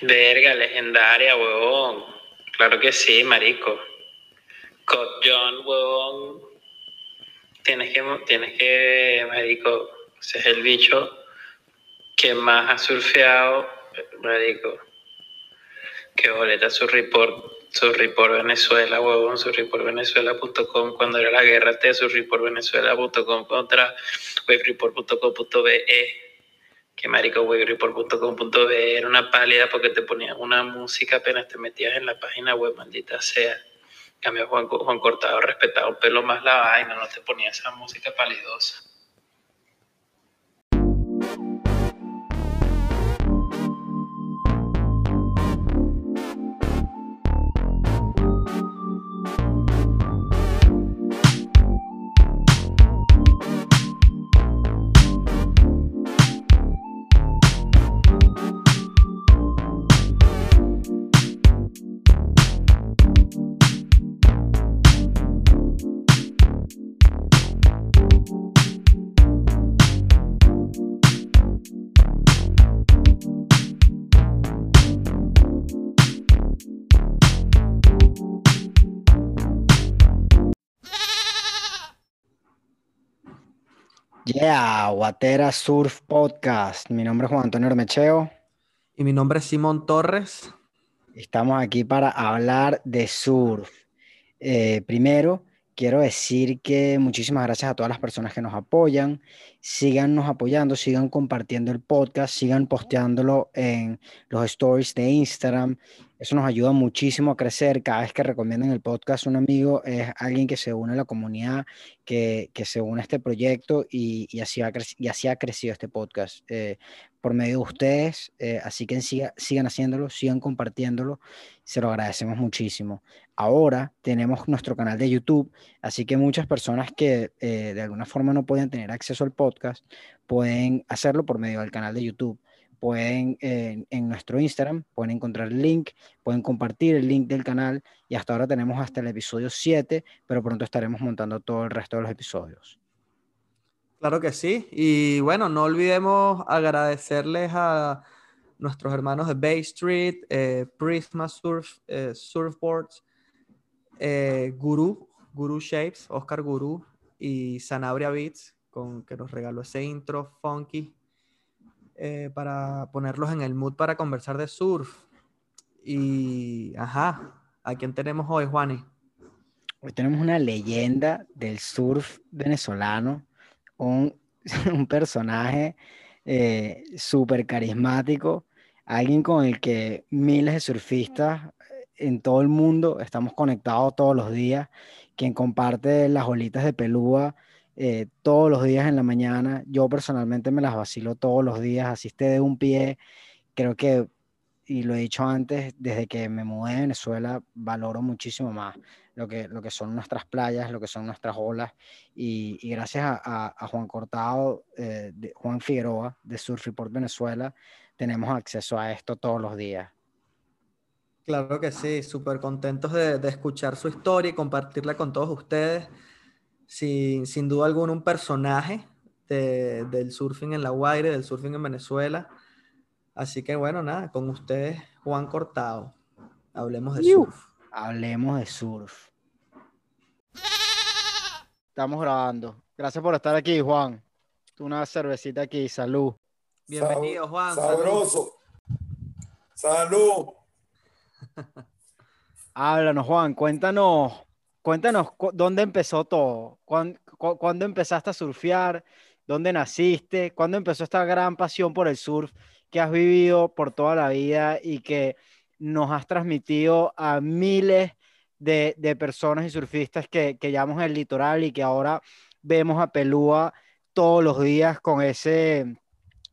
Verga, legendaria, huevón. Claro que sí, marico. Cod John, huevón. Tienes que, tienes que, marico, ese es el bicho que más ha surfeado, marico. Que boleta su report, su report Venezuela, huevón, su report venezuela.com cuando era la guerra, te su report venezuela.com contra webreport.com.be que marico webreport.com.be era una pálida porque te ponían una música apenas te metías en la página web, maldita sea. Cambio, Juan, Juan Cortado respetaba un pelo más la vaina, no te ponía esa música palidosa. Yeah, Guatera Surf Podcast. Mi nombre es Juan Antonio Ormecheo. Y mi nombre es Simón Torres. Estamos aquí para hablar de surf. Eh, primero, quiero decir que muchísimas gracias a todas las personas que nos apoyan. Síganos apoyando, sigan compartiendo el podcast, sigan posteándolo en los stories de Instagram. Eso nos ayuda muchísimo a crecer. Cada vez que recomiendan el podcast, un amigo es alguien que se une a la comunidad, que, que se une a este proyecto y, y, así, ha crecido este podcast eh, por medio de ustedes. Eh, así que siga, sigan haciéndolo, sigan compartiéndolo. Se lo agradecemos muchísimo. Ahora tenemos nuestro canal de YouTube, así que muchas personas que eh, de alguna forma no pueden tener acceso al podcast pueden hacerlo por medio del canal de YouTube pueden eh, en nuestro Instagram, pueden encontrar el link, pueden compartir el link del canal y hasta ahora tenemos hasta el episodio 7, pero pronto estaremos montando todo el resto de los episodios. Claro que sí, y bueno, no olvidemos agradecerles a nuestros hermanos de Bay Street, eh, Prisma Surf, eh, Surfboards, eh, Guru, Guru Shapes, Oscar Guru y Sanabria Beats, con que nos regaló ese intro funky eh, para ponerlos en el mood para conversar de surf. Y, ajá, ¿a quién tenemos hoy, Juani? Hoy tenemos una leyenda del surf venezolano, un, un personaje eh, súper carismático, alguien con el que miles de surfistas en todo el mundo estamos conectados todos los días, quien comparte las olitas de pelúa eh, todos los días en la mañana. Yo personalmente me las vacilo todos los días, así esté de un pie. Creo que, y lo he dicho antes, desde que me mudé a Venezuela, valoro muchísimo más lo que, lo que son nuestras playas, lo que son nuestras olas. Y, y gracias a, a, a, Juan Cortado, eh, de, Juan Figueroa, de Surf Report Venezuela, tenemos acceso a esto todos los días. Claro que sí, súper contentos de, de escuchar su historia y compartirla con todos ustedes sin, sin duda alguna un personaje de, del surfing en La Guaire, del surfing en Venezuela. Así que bueno, nada, con ustedes Juan Cortado. Hablemos de surf. Hablemos de surf. Estamos grabando. Gracias por estar aquí, Juan. Una cervecita aquí, salud. Bienvenido, Juan. Sabroso. Salud. salud. Háblanos, Juan. Cuéntanos cuéntanos dónde empezó todo, ¿Cuándo, ¿Cuándo, empezaste a surfear, dónde naciste, cuándo empezó esta gran pasión por el surf que has vivido por toda la vida y que nos has transmitido a miles de, de personas y surfistas que, que llamamos el litoral y que ahora vemos a Pelúa todos los días con ese,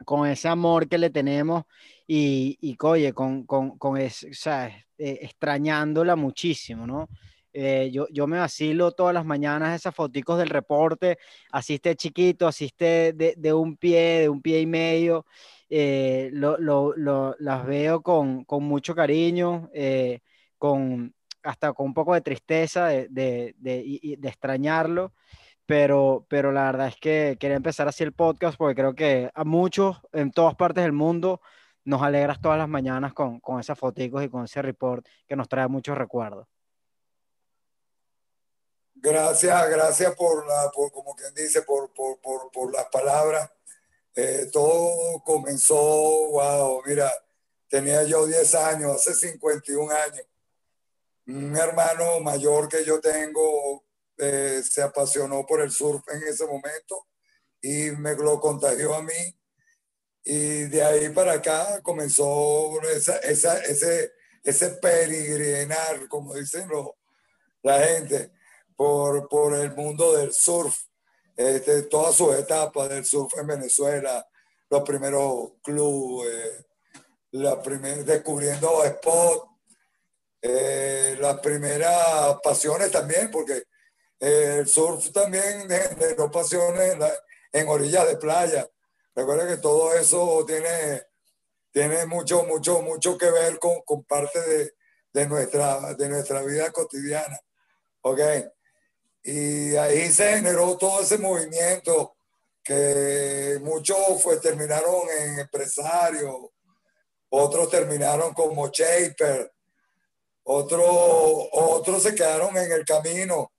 con ese amor que le tenemos y, y oye, con, con, con ese, o sea, eh, extrañándola muchísimo, ¿no? Eh, yo, yo, me vacilo todas las mañanas esas foticos del reporte, así esté chiquito, así esté de, de, un pie, de un pie y medio, eh, lo, lo, lo, las veo con, con mucho cariño, eh, con, hasta con un poco de tristeza de, de, de, extrañarlo, pero, pero la verdad es que quería empezar así el podcast porque creo que a muchos en todas partes del mundo nos alegras todas las mañanas con, con esas fotos y con ese report que nos trae muchos recuerdos. Gracias, gracias por la, por, como quien dice, por, por, por, por las palabras. Eh, todo comenzó, wow, mira, tenía yo 10 años, hace 51 años. Un hermano mayor que yo tengo eh, se apasionó por el surf en ese momento y me lo contagió a mí. Y de ahí para acá comenzó esa, esa, ese, ese peregrinar, como dicen la gente por, por el mundo del surf, este, todas sus etapas del surf en Venezuela, los primeros clubes, la primer, descubriendo spot, eh, las primeras pasiones también, porque eh, el surf también generó pasiones en, en orillas de playa. Recuerda que todo eso tiene, tiene mucho, mucho, mucho que ver con, con parte de, de, nuestra, de nuestra vida cotidiana. ¿Ok? Y ahí se generó todo ese movimiento que muchos fue, terminaron en empresarios, otros terminaron como shaper, otros, otros se quedaron en el camino,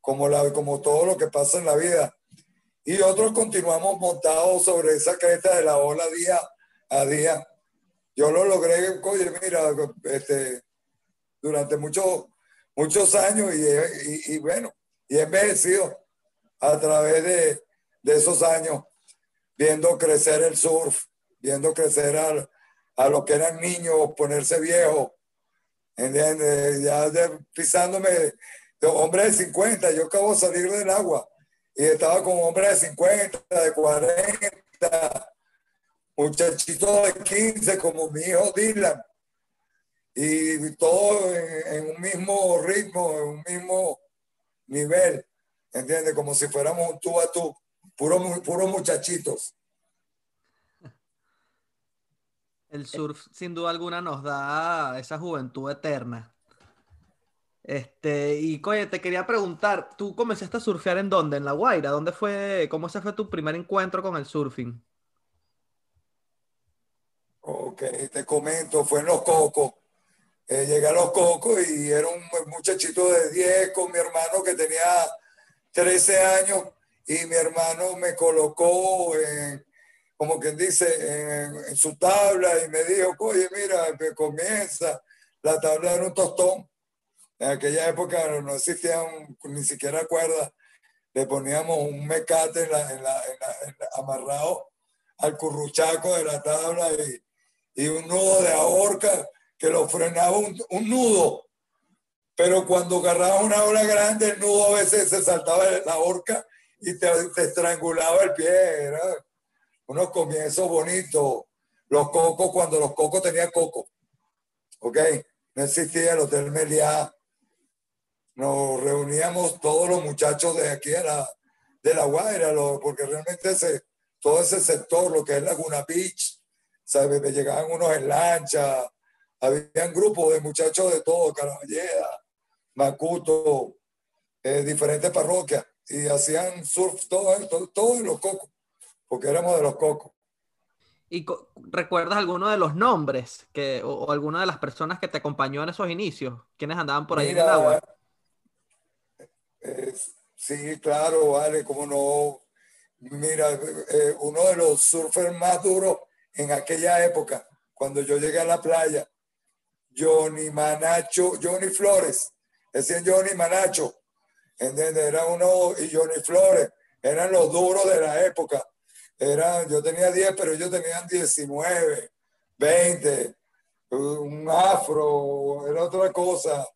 como, la, como todo lo que pasa en la vida. Y otros continuamos montados sobre esa cresta de la ola día a día. Yo lo logré, oye, mira, este, durante muchos, muchos años y, y bueno, y he envejecido a través de, esos años, viendo crecer el surf, viendo crecer al, a los que eran niños, ponerse viejos, ¿entiendes? Ya pisándome, de hombre de 50, yo acabo de salir del agua y estaba con hombre de 50, de 40, muchachito de 15 como mi hijo Dylan. Y todo en, en un mismo ritmo, en un mismo nivel, ¿entiendes? Como si fuéramos un tú a tú, puros puro muchachitos. El surf, sin duda alguna, nos da esa juventud eterna. Este, y coye, te quería preguntar, ¿tú comenzaste a surfear en dónde? ¿En La Guaira? ¿Dónde fue, cómo se fue tu primer encuentro con el surfing? Ok, te comento, fue en Los Cocos. Eh, a Los Cocos y era un muchachito de 10 con mi hermano que tenía 13 años y mi hermano me colocó en, como quien dice, en, su tabla y me dijo, oye, mira, comienza. La tabla era un tostón. En aquella época no existían ni siquiera cuerdas. Le poníamos un mecate en la, en la, amarrado al curruchaco de la tabla y, y un nudo de ahorca que lo frenaba un, nudo, pero cuando agarraba una ola grande, el nudo a veces se saltaba de la horca y te, estrangulaba el pie. Era unos comienzos bonitos. Los cocos, cuando los cocos tenían coco. ¿Ok? No existía el Hotel Meliá. Nos reuníamos todos los muchachos de aquí de la, de la Guaira, porque realmente ese, todo ese sector, lo que es Laguna Beach, ¿sabes? Llegaban unos en lancha, habían grupos de muchachos de todo, Caraballeda, Macuto, eh, diferentes parroquias, y hacían surf todo, todo, en los cocos, porque éramos de los cocos. ¿Y recuerdas alguno de los nombres que, o, alguna de las personas que te acompañó en esos inicios? ¿Quiénes andaban por ahí en el agua? Eh, sí, claro, vale, como no. Mira, eh, uno de los surfers más duros en aquella época, cuando yo llegué a la playa, Johnny Manacho, Johnny Flores, decían Johnny Manacho, ¿entiendes? Era uno, y Johnny Flores, eran los duros de la época. Eran, yo tenía 10, pero ellos tenían 19, 20, un afro, era otra cosa.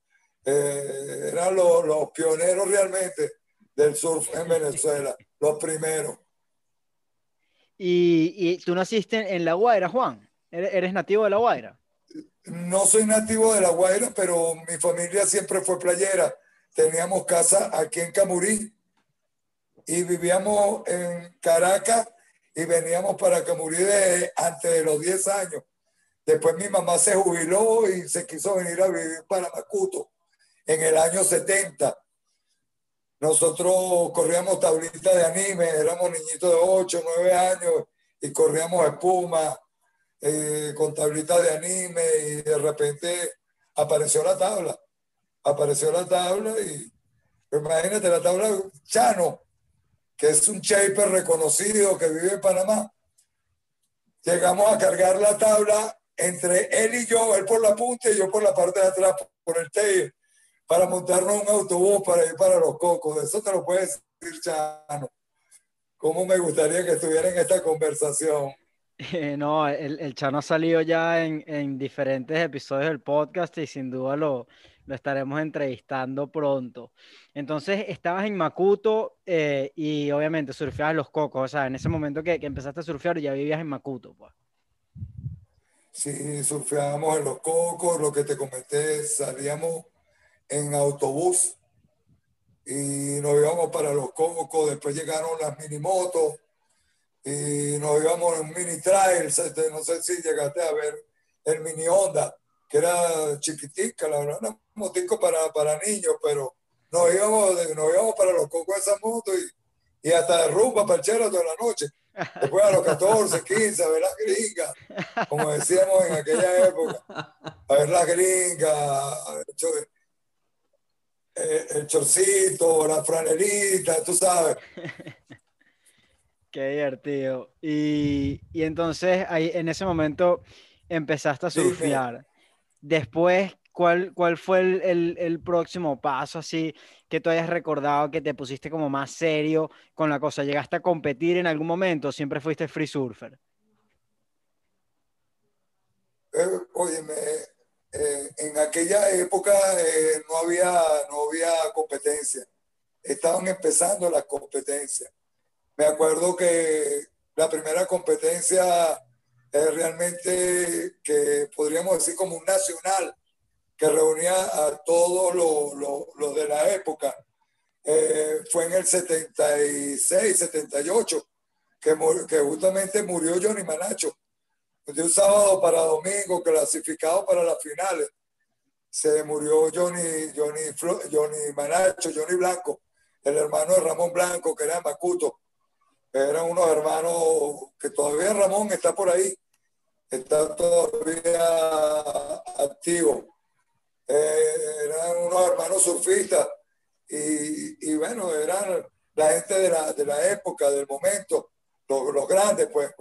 Eh, eran los, los pioneros realmente del surf en Venezuela, los primeros. ¿Y, y tú naciste en La Guaira, Juan? ¿Eres nativo de La Guaira? No soy nativo de La Guaira, pero mi familia siempre fue playera. Teníamos casa aquí en Camurí y vivíamos en Caracas y veníamos para Camurí de, antes de los 10 años. Después mi mamá se jubiló y se quiso venir a vivir para Macuto en el año 70. Nosotros corríamos tablitas de anime, éramos niñitos de 8, 9 años y corríamos espuma eh, con tablitas de anime y de repente apareció la tabla. Apareció la tabla y imagínate la tabla Chano, que es un shaper reconocido que vive en Panamá. Llegamos a cargar la tabla entre él y yo, él por la punta y yo por la parte de atrás, por el tail, para montarnos un autobús para ir para los cocos. Eso te lo puede decir Chano. ¿Cómo me gustaría que estuviera en esta conversación? no, el, el, Chano ha salido ya en, en, diferentes episodios del podcast y sin duda lo, lo estaremos entrevistando pronto. Entonces, estabas en Macuto eh, y obviamente surfeabas los cocos, o sea, en ese momento que, que, empezaste a surfear ya vivías en Macuto, pues. Sí, surfeábamos en los cocos, lo que te comenté, salíamos en autobús y nos íbamos para los cocos, después llegaron las minimotos y nos íbamos en un mini trail, este, no sé si llegaste a ver el mini Honda, que era chiquitica, la verdad, una motico para, para niños, pero nos íbamos, nos íbamos para los cocos de esa moto y, y hasta de rumba parchera toda la noche. Después a los 14, 15, a ver las gringas, como decíamos en aquella época, a ver las gringas, el, el chorcito, la franelita, tú sabes. Qué divertido. Y, y, entonces ahí en ese momento empezaste a surfear. Después, ¿cuál, cuál fue el, el, el, próximo paso así que tú hayas recordado que te pusiste como más serio con la cosa? ¿Llegaste a competir en algún momento? ¿Siempre fuiste free surfer? Eh, óyeme, eh, en aquella época eh, no, había, no había competencia. Estaban empezando las competencias. Me acuerdo que la primera competencia es realmente que podríamos decir como un nacional que reunía a todos los, los, los de la época. Eh, fue en el 76, 78, que, que justamente murió Johnny Manacho de un sábado para domingo, clasificado para las finales, se murió Johnny, Johnny, Johnny Manacho, Johnny Blanco, el hermano de Ramón Blanco, que era Macuto. Eran unos hermanos que todavía Ramón está por ahí, está todavía activo. Eh, eran unos hermanos surfistas y, y, bueno, eran la gente de la, de la época, del momento, los, los grandes, pues,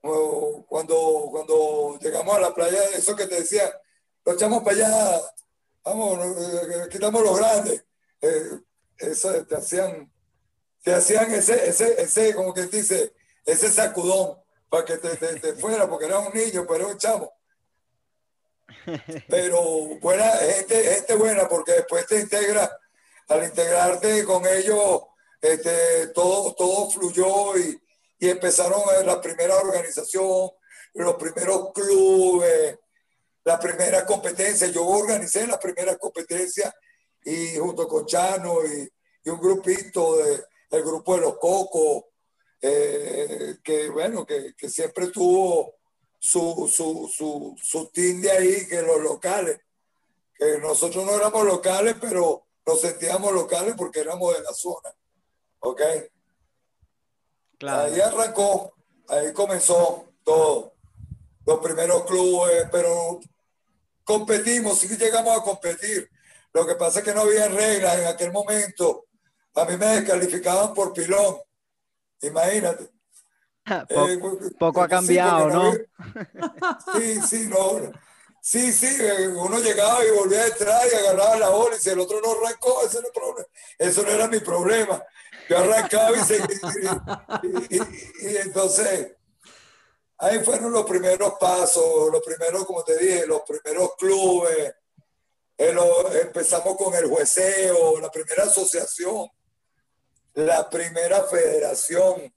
cuando, cuando, cuando llegamos a la playa, eso que te decía, lo echamos para allá, vamos, eh, quitamos los grandes. Eh, eso te hacían, te hacían ese, ese, ese, como que dice, ese sacudón para que te, te, te fuera, porque era un niño, pero era un chamo. Pero buena, gente, gente buena, porque después te integra, al integrarte con ellos, este, todo, todo fluyó y, y empezaron ver la primera organización, los primeros clubes, la primera competencia. Yo organicé la primera competencia y junto con Chano y, y un grupito de, el grupo de los Cocos, eh, que bueno, que, que, siempre tuvo su, su, su, su ahí, que los locales, que nosotros no éramos locales, pero nos sentíamos locales porque éramos de la zona. ¿Ok? Claro. Ahí arrancó, ahí comenzó todo. Los primeros clubes, pero competimos, sí llegamos a competir. Lo que pasa es que no había reglas en aquel momento. A mí me descalificaban por pilón. Imagínate. poco, eh, poco ha cambiado, sí, ¿no? sí, sí, no. Sí, sí, uno llegaba y volvía detrás y agarraba la bola y si el otro no arrancó, ese no, problema. eso no era mi problema. Yo arrancaba y, y, y, y, entonces ahí fueron los primeros pasos, los primeros, como te dije, los primeros clubes. Eh, empezamos con el jueceo, la primera asociación, la primera federación.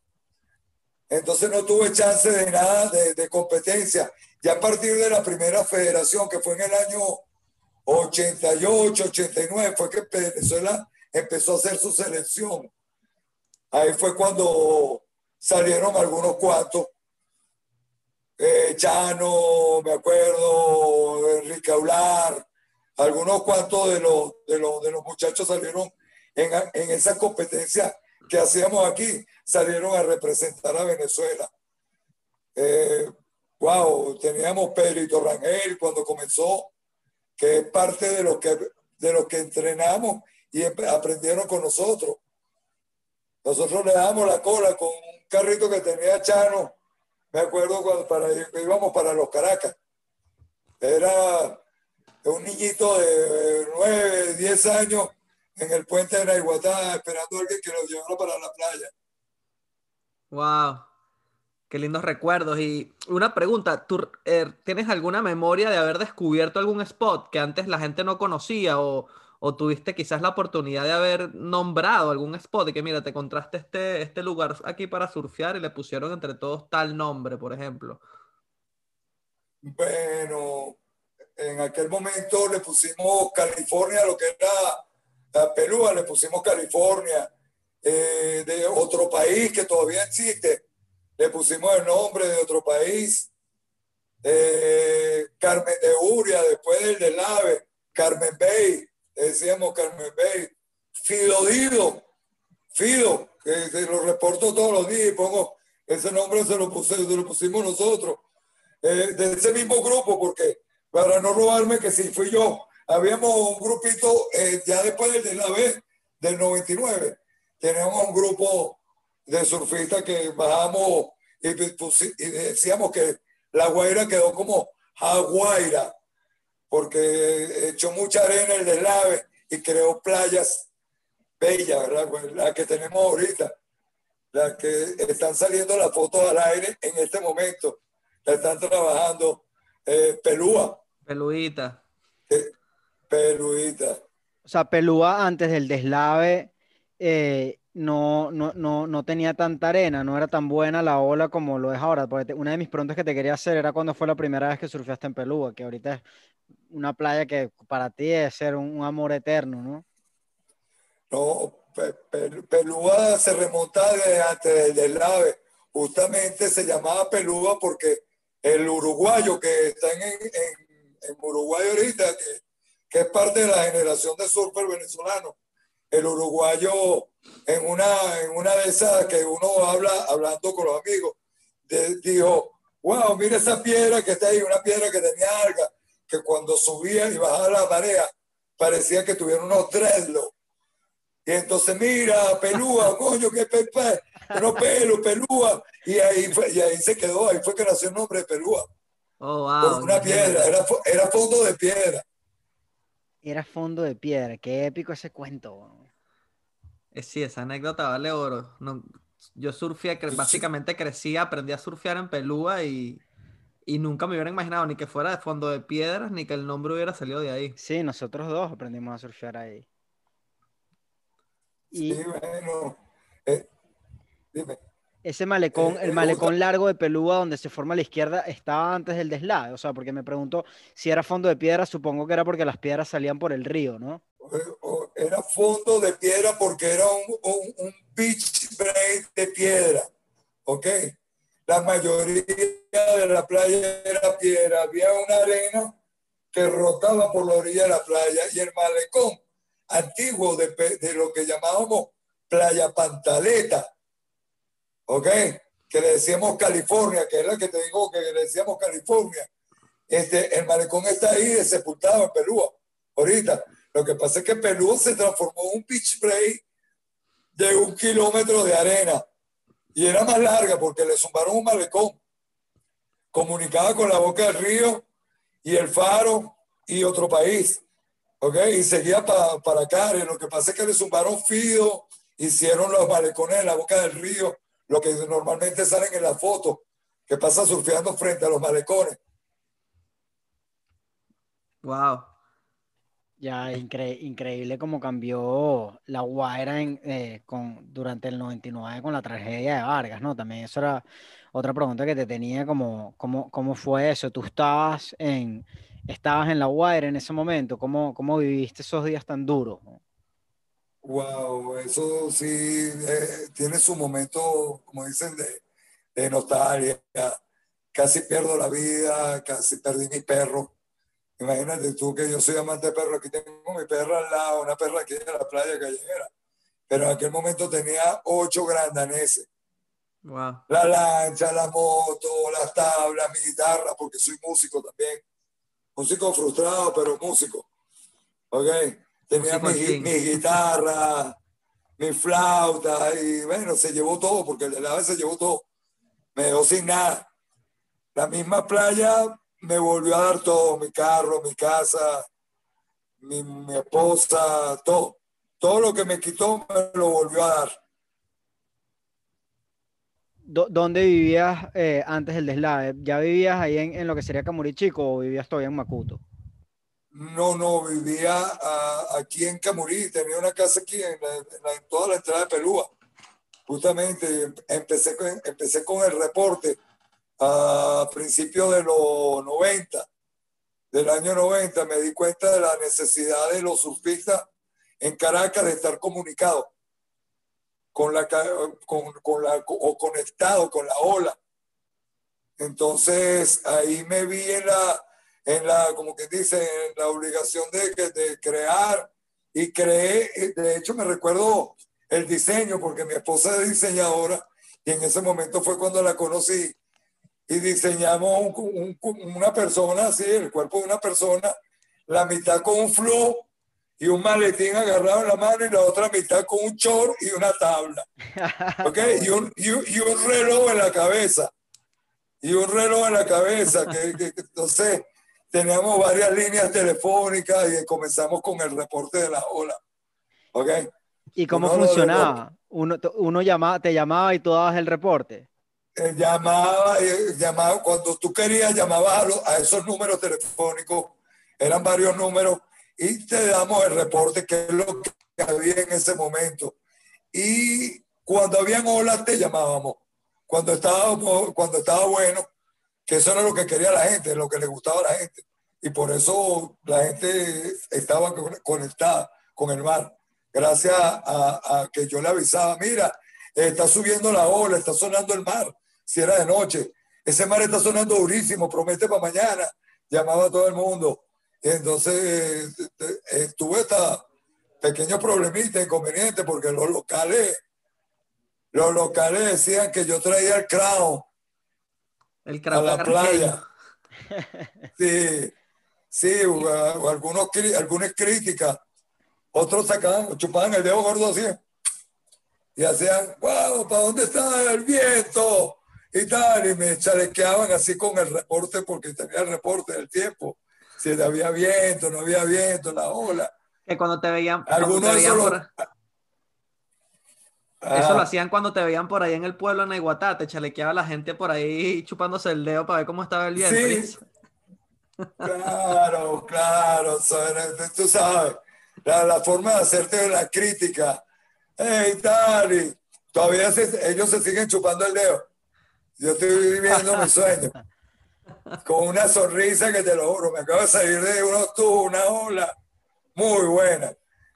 Entonces no tuve chance de nada de, de competencia. Ya a partir de la primera federación, que fue en el año 88, 89, fue que Venezuela empezó a hacer su selección. Ahí fue cuando salieron algunos cuantos. Eh, Chano, me acuerdo, Enrique Aular, algunos cuantos de los, de los, de los muchachos salieron en, en esa competencia que hacíamos aquí, salieron a representar a Venezuela. Eh, wow, teníamos Pedrito Rangel cuando comenzó, que es parte de lo que, de lo que entrenamos y aprendieron con nosotros. Nosotros le damos la cola con un carrito que tenía Chano, me acuerdo cuando para, íbamos para los Caracas. Era un niñito de 9, 10 años en el puente de Naiguatá esperando a alguien que nos llevara para la playa. Wow. Qué lindos recuerdos. Y una pregunta, ¿tú eh, tienes alguna memoria de haber descubierto algún spot que antes la gente no conocía o, o, tuviste quizás la oportunidad de haber nombrado algún spot y que mira, te encontraste este, este lugar aquí para surfear y le pusieron entre todos tal nombre, por ejemplo? Bueno, en aquel momento le pusimos California, lo que era Perú, le pusimos California, eh, de otro país que todavía existe le pusimos el nombre de otro país. Eh, Carmen de Uria, después del del AVE, Carmen Bay, decíamos Carmen Bay, Fido Dido, Fido, que, lo reporto todos los días y pongo ese nombre, se lo, puse, se lo pusimos nosotros, eh, de ese mismo grupo, porque para no robarme que si fui yo, habíamos un grupito eh, ya después del del AVE, del 99, teníamos un grupo de surfistas que bajamos y, decíamos que la Guaira quedó como Aguaira, porque echó mucha arena el deslave y creó playas bellas, ¿verdad? Pues, la que tenemos ahorita, las que están saliendo las fotos al aire en este momento, la están trabajando eh, Pelúa. Peluita. Eh, peluita. O sea, Pelúa antes del deslave eh, no, no, no, no tenía tanta arena, no era tan buena la ola como lo es ahora. Porque una de mis preguntas que te quería hacer era cuando fue la primera vez que surfeaste en Pelúa, que ahorita es una playa que para ti es ser un, amor eterno, ¿no? No, Pelúa se remonta desde antes del deslave. Justamente se llamaba Pelúa porque el uruguayo que está en, en, Uruguay ahorita, que, que, es parte de la generación de surfer venezolano, el uruguayo en una, en una de esas que uno habla hablando con los amigos, dijo, wow, mira esa piedra que está ahí, una piedra que tenía alga, que cuando subía y bajaba la marea parecía que tuviera unos dreadlocks. Y entonces, mira, pelúa, coño, qué pepe, no pelo, pelúa. Y ahí, y ahí se quedó, ahí fue que nació el nombre de pelúa. Oh, wow. Por una piedra, era, era fondo de piedra. Era fondo de piedra, qué épico ese cuento. Eh, sí, esa anécdota vale oro. No, yo surfía, básicamente crecí, aprendí a surfear en Pelúa y, nunca me hubiera imaginado ni que fuera de fondo de piedras ni que el nombre hubiera salido de ahí. Sí, nosotros dos aprendimos a surfear ahí. Y sí, bueno. Eh, ese malecón, el eh, malecón largo de Pelúa donde se forma la izquierda, estaba antes del deslave. O sea, porque me pregunto si era fondo de piedra, supongo que era porque las piedras salían por el río, ¿no? era fondo de piedra porque era un, un, beach break de piedra, ¿ok? La mayoría de la playa era piedra, había una arena que rotaba por la orilla de la playa y el malecón antiguo de, de lo que llamábamos playa pantaleta, ¿ok? Que le decíamos California, que es la que te digo que le decíamos California. Este, el malecón está ahí sepultado en Perú, ahorita. Lo que pasa es que Perú se transformó en un beach break de un kilómetro de arena y era más larga porque le zumbaron un malecón. Comunicaba con la boca del río y el faro y otro país. ¿Ok? Y seguía para acá. lo que pasa es que le zumbaron fido, hicieron los malecones en la boca del río, lo que normalmente salen en la foto, que pasa surfeando frente a los malecones. Wow. Ya, increíble cómo cambió la Guaira en, eh, con, durante el 99 con la tragedia de Vargas, ¿no? También eso era otra pregunta que te tenía, como, ¿cómo, cómo fue eso? ¿Tú estabas en, estabas en la Guaira en ese momento? ¿Cómo, cómo viviste esos días tan duros? Wow, eso sí eh, tiene su momento, como dicen, de, de nostalgia. Casi pierdo la vida, casi perdí mi perro Imagínate tú que yo soy amante de perros, aquí tengo mi perra al lado, una perra aquí en la playa callejera. Pero en aquel momento tenía ocho grandaneses. Wow. La lancha, la moto, las tablas, mi guitarra, porque soy músico también. Músico frustrado, pero músico. ¿Ok? Tenía mi, guitarra, mi flauta, y bueno, se llevó todo, porque la vez se llevó todo. Me dejó sin nada. La misma playa me volvió a dar todo, mi carro, mi casa, mi, mi esposa, todo. Todo lo que me quitó me lo volvió a dar. ¿Dónde vivías eh, antes del deslave? ¿Ya vivías ahí en, en lo que sería Camurí Chico o vivías todavía en Macuto? No, no, vivía ah, aquí en Camurí, tenía una casa aquí en, toda la entrada de Pelúa. Justamente em- empecé con, empecé con el reporte a principios de los 90, del año 90, me di cuenta de la necesidad de los surfistas en Caracas de estar comunicados con la, con, con la, o conectados con la ola. Entonces ahí me vi en la, en la, como que dice, en la obligación de, de crear y creé, de hecho me recuerdo el diseño porque mi esposa es diseñadora y en ese momento fue cuando la conocí y diseñamos un- un- una persona así, el cuerpo de una persona, la mitad con un flow y un maletín agarrado en la mano y la otra mitad con un short y una tabla. ¿Ok? Y un, y y un reloj en la cabeza. Y un reloj en la cabeza. Que, que- que- entonces, teníamos varias líneas telefónicas y comenzamos con el reporte de la ola. ¿Ok? ¿Y cómo Uno funcionaba? Uno, uno llamaba, te llamaba y tú dabas el reporte. Eh, llamaba, eh, llamaba, cuando tú querías, llamabas a, lo- a esos números telefónicos, eran varios números, y te damos el reporte, que es lo que había en ese momento. Y cuando habían olas, te llamábamos. Cuando estaba, cuando estaba bueno, que eso era lo que quería la gente, lo que le gustaba a la gente. Y por eso la gente estaba con- conectada con el mar. Gracias a, que yo le avisaba, mira, está subiendo la ola, está sonando el mar, si era de noche. Ese mar está sonando durísimo, promete para mañana. Llamaba a todo el mundo. Y entonces eh, eh, tuve esta pequeño problemita, inconveniente, porque los locales, los locales decían que yo traía el crown El a la playa. Sí, sí, o, o algunos, algunas críticas. Otros sacaban, chupaban el dedo gordo así. Y hacían, wow, ¿para dónde está el viento? Y tal, y me chalequeaban así con el reporte, porque tenía el reporte del tiempo. Si había viento, no había viento, la ola. Que cuando te veían, cuando Algunos te veían eso lo Ah, hacían cuando te veían por ahí en el pueblo en Iguatá, te chalequeaba la gente por ahí chupándose el dedo para ver cómo estaba el viento. Sí. Claro, claro, sabes, tú sabes, la, la forma de hacerte la crítica, hey, tal, y todavía se- ellos se siguen chupando el dedo. Yo estoy viviendo mi sueño, con una sonrisa que te lo juro, me acabo de salir de unos tubos, una ola muy buena.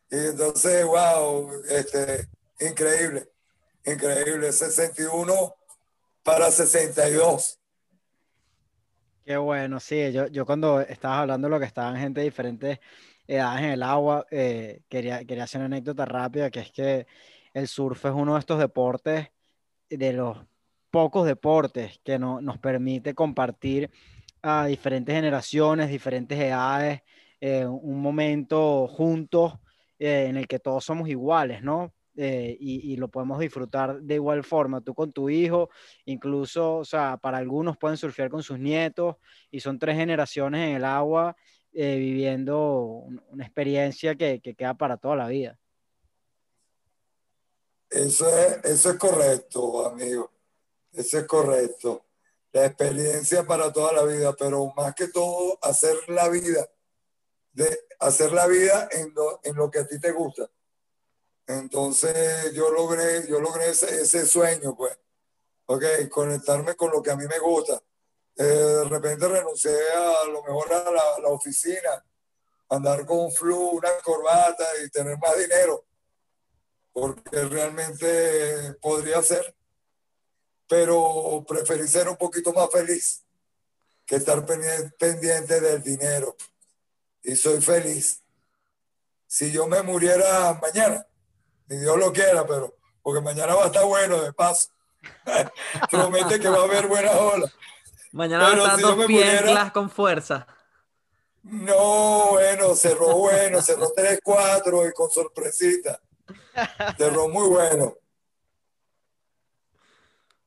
Y entonces, wow, este, increíble, increíble, 61 para 62. Qué bueno, sí, yo, yo cuando estabas hablando de lo que estaban gente de diferentes edades en el agua, eh, quería, quería hacer una anécdota rápida, que es que el surf es uno de estos deportes, de los pocos deportes que no- nos permite compartir a diferentes generaciones, diferentes edades, eh, un momento juntos eh, en el que todos somos iguales, ¿no? Eh, y, lo podemos disfrutar de igual forma, tú con tu hijo, incluso, o sea, para algunos pueden surfear con sus nietos y son tres generaciones en el agua eh, viviendo un- una experiencia que, que queda para toda la vida. Eso es, eso es correcto, amigo. Eso es correcto. La experiencia para toda la vida, pero más que todo, hacer la vida, de hacer la vida en lo, en lo que a ti te gusta. Entonces yo logré, yo logré ese, sueño, pues. Ok, conectarme con lo que a mí me gusta. Eh, de repente renuncié a, lo mejor a la, a la oficina, andar con un flu, una corbata y tener más dinero porque realmente podría ser, pero preferí ser un poquito más feliz que estar pendiente del dinero. Y soy feliz. Si yo me muriera mañana, ni Dios lo quiera, pero porque mañana va a estar bueno de paso. Promete que va a haber buena ola. Mañana va a estar si dos pudiera- piedras con fuerza. No, bueno, cerró bueno, cerró 3-4 y con sorpresita. Cerró muy bueno.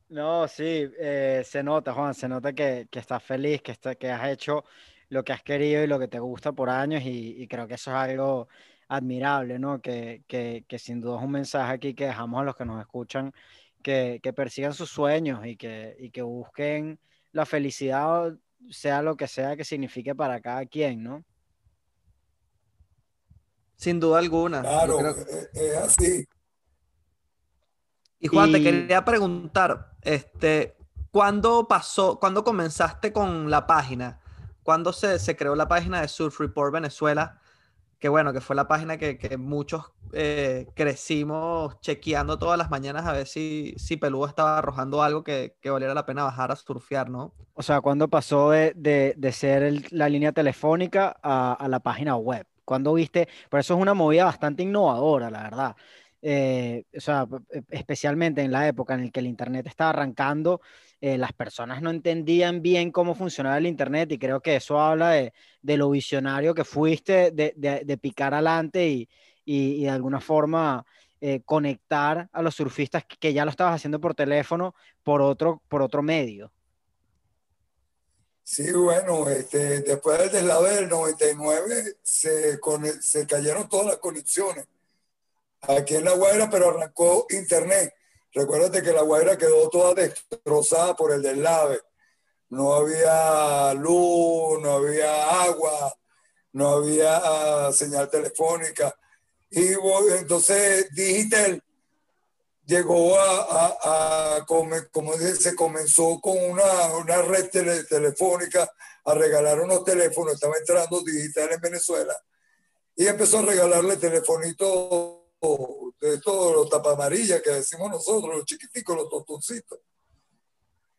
No, sí, eh, se nota, Juan, se nota que, que estás feliz, que, está- que has hecho lo que has querido y lo que te gusta por años y, y creo que eso es algo admirable, ¿no? Que, que, que sin duda es un mensaje aquí que dejamos a los que nos escuchan, que, que persigan sus sueños y que, y que busquen la felicidad, sea lo que sea que signifique para cada quien, ¿no? Sin duda alguna. Claro, creo- es, es así. Y Juan, te quería preguntar, este, ¿cuándo pasó, cuándo comenzaste con la página? ¿Cuándo se, se creó la página de Surf Report Venezuela? Que bueno, que fue la página que, que muchos eh, crecimos chequeando todas las mañanas a ver si, si Peludo estaba arrojando algo que, que valiera la pena bajar a surfear, ¿no? O sea, ¿cuándo pasó de, de- de ser la línea telefónica a, a la página web? ¿Cuándo viste? Por eso es una movida bastante innovadora, la verdad. Eh, o sea, especialmente en la época en la que el Internet estaba arrancando, eh, las personas no entendían bien cómo funcionaba el Internet y creo que eso habla de, lo visionario que fuiste, de, picar adelante y, y- y de alguna forma eh, conectar a los surfistas que, ya lo estabas haciendo por teléfono por otro, por otro medio. Sí, bueno, este, después del deslave del 99 se, se cayeron todas las conexiones aquí en La Guaira, pero arrancó internet. Recuérdate que La Guaira quedó toda destrozada por el deslave. No había luz, no había agua, no había ah, señal telefónica. Y entonces Digital llegó a, a- como se comenzó con una, una red tele- telefónica a regalar unos teléfonos, estaba entrando digital en Venezuela, y empezó a regalarle telefonitos de estos, los tapamarillas que decimos nosotros, los chiquiticos, los tostoncitos.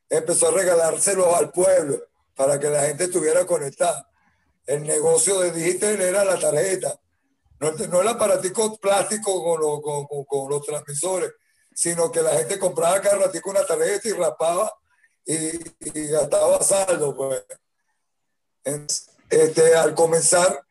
Empezó a regalárselos al pueblo para que la gente estuviera conectada. El negocio de digital era la tarjeta, no, el- aparatico plástico con, los- con- con- los transmisores, sino que la gente compraba cada ratico una tarjeta y rapaba y, gastaba saldo. Pues. Este, al comenzar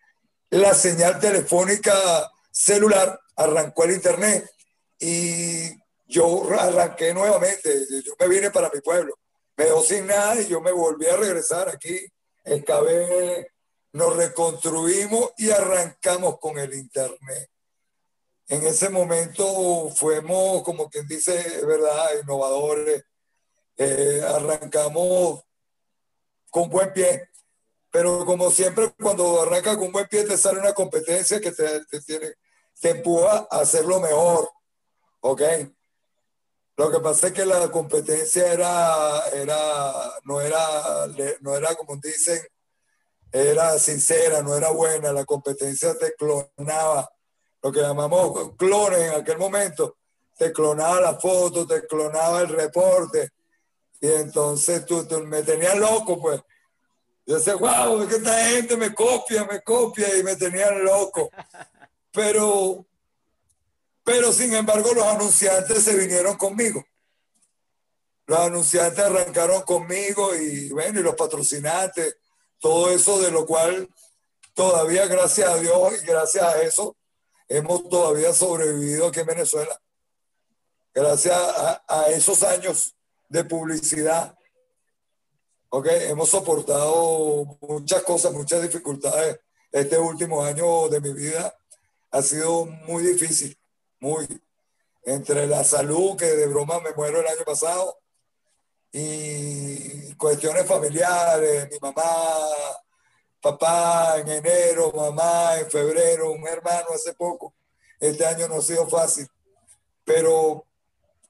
la señal telefónica celular, arrancó el internet y yo arranqué nuevamente. Yo me vine para mi pueblo, me dejó sin nada y yo me volví a regresar aquí. Excavé, nos reconstruimos y arrancamos con el internet en ese momento fuimos, como quien dice, ¿verdad?, innovadores. Eh, arrancamos con buen pie. Pero como siempre, cuando arrancas con buen pie, te sale una competencia que te, te tiene, te empuja a hacerlo mejor. ¿Ok? Lo que pasa es que la competencia era, era, no, era, no era, como dicen, era sincera, no era buena. La competencia te clonaba lo que llamamos clones en aquel momento, te clonaba la foto, te clonaba el reporte, y entonces tú, tú me tenías loco, pues. Yo decía, wow, es que esta gente me copia, me copia, y me tenían loco. Pero, pero sin embargo, los anunciantes se vinieron conmigo. Los anunciantes arrancaron conmigo y bueno, y los patrocinantes, todo eso de lo cual todavía, gracias a Dios y gracias a eso, hemos todavía sobrevivido aquí en Venezuela. Gracias a, a esos años de publicidad. Ok, hemos soportado muchas cosas, muchas dificultades. Este último año de mi vida ha sido muy difícil, muy. Entre la salud, que de broma me muero el año pasado, y cuestiones familiares, mi mamá, papá en enero, mamá en febrero, un hermano hace poco. Este año no ha sido fácil, pero,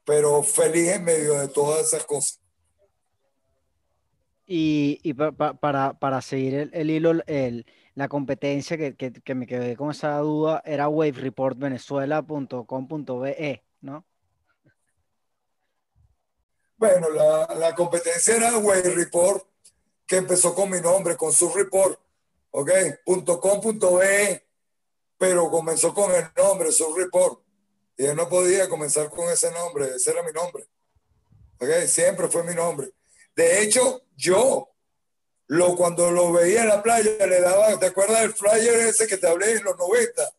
pero feliz en medio de todas esas cosas. Y, y pa- pa- para, para seguir el, el hilo, el, la competencia que, que, me quedé con esa duda era wavereportvenezuela.com.be, ¿no? Bueno, la, la competencia era Wave Report, que empezó con mi nombre, con su report, ¿ok? .com.be, pero comenzó con el nombre, su report. Y yo no podía comenzar con ese nombre, ese era mi nombre. ¿ok? Siempre fue mi nombre. De hecho, yo, lo, cuando lo veía en la playa, le daba, ¿te acuerdas del flyer ese que te hablé en los 90?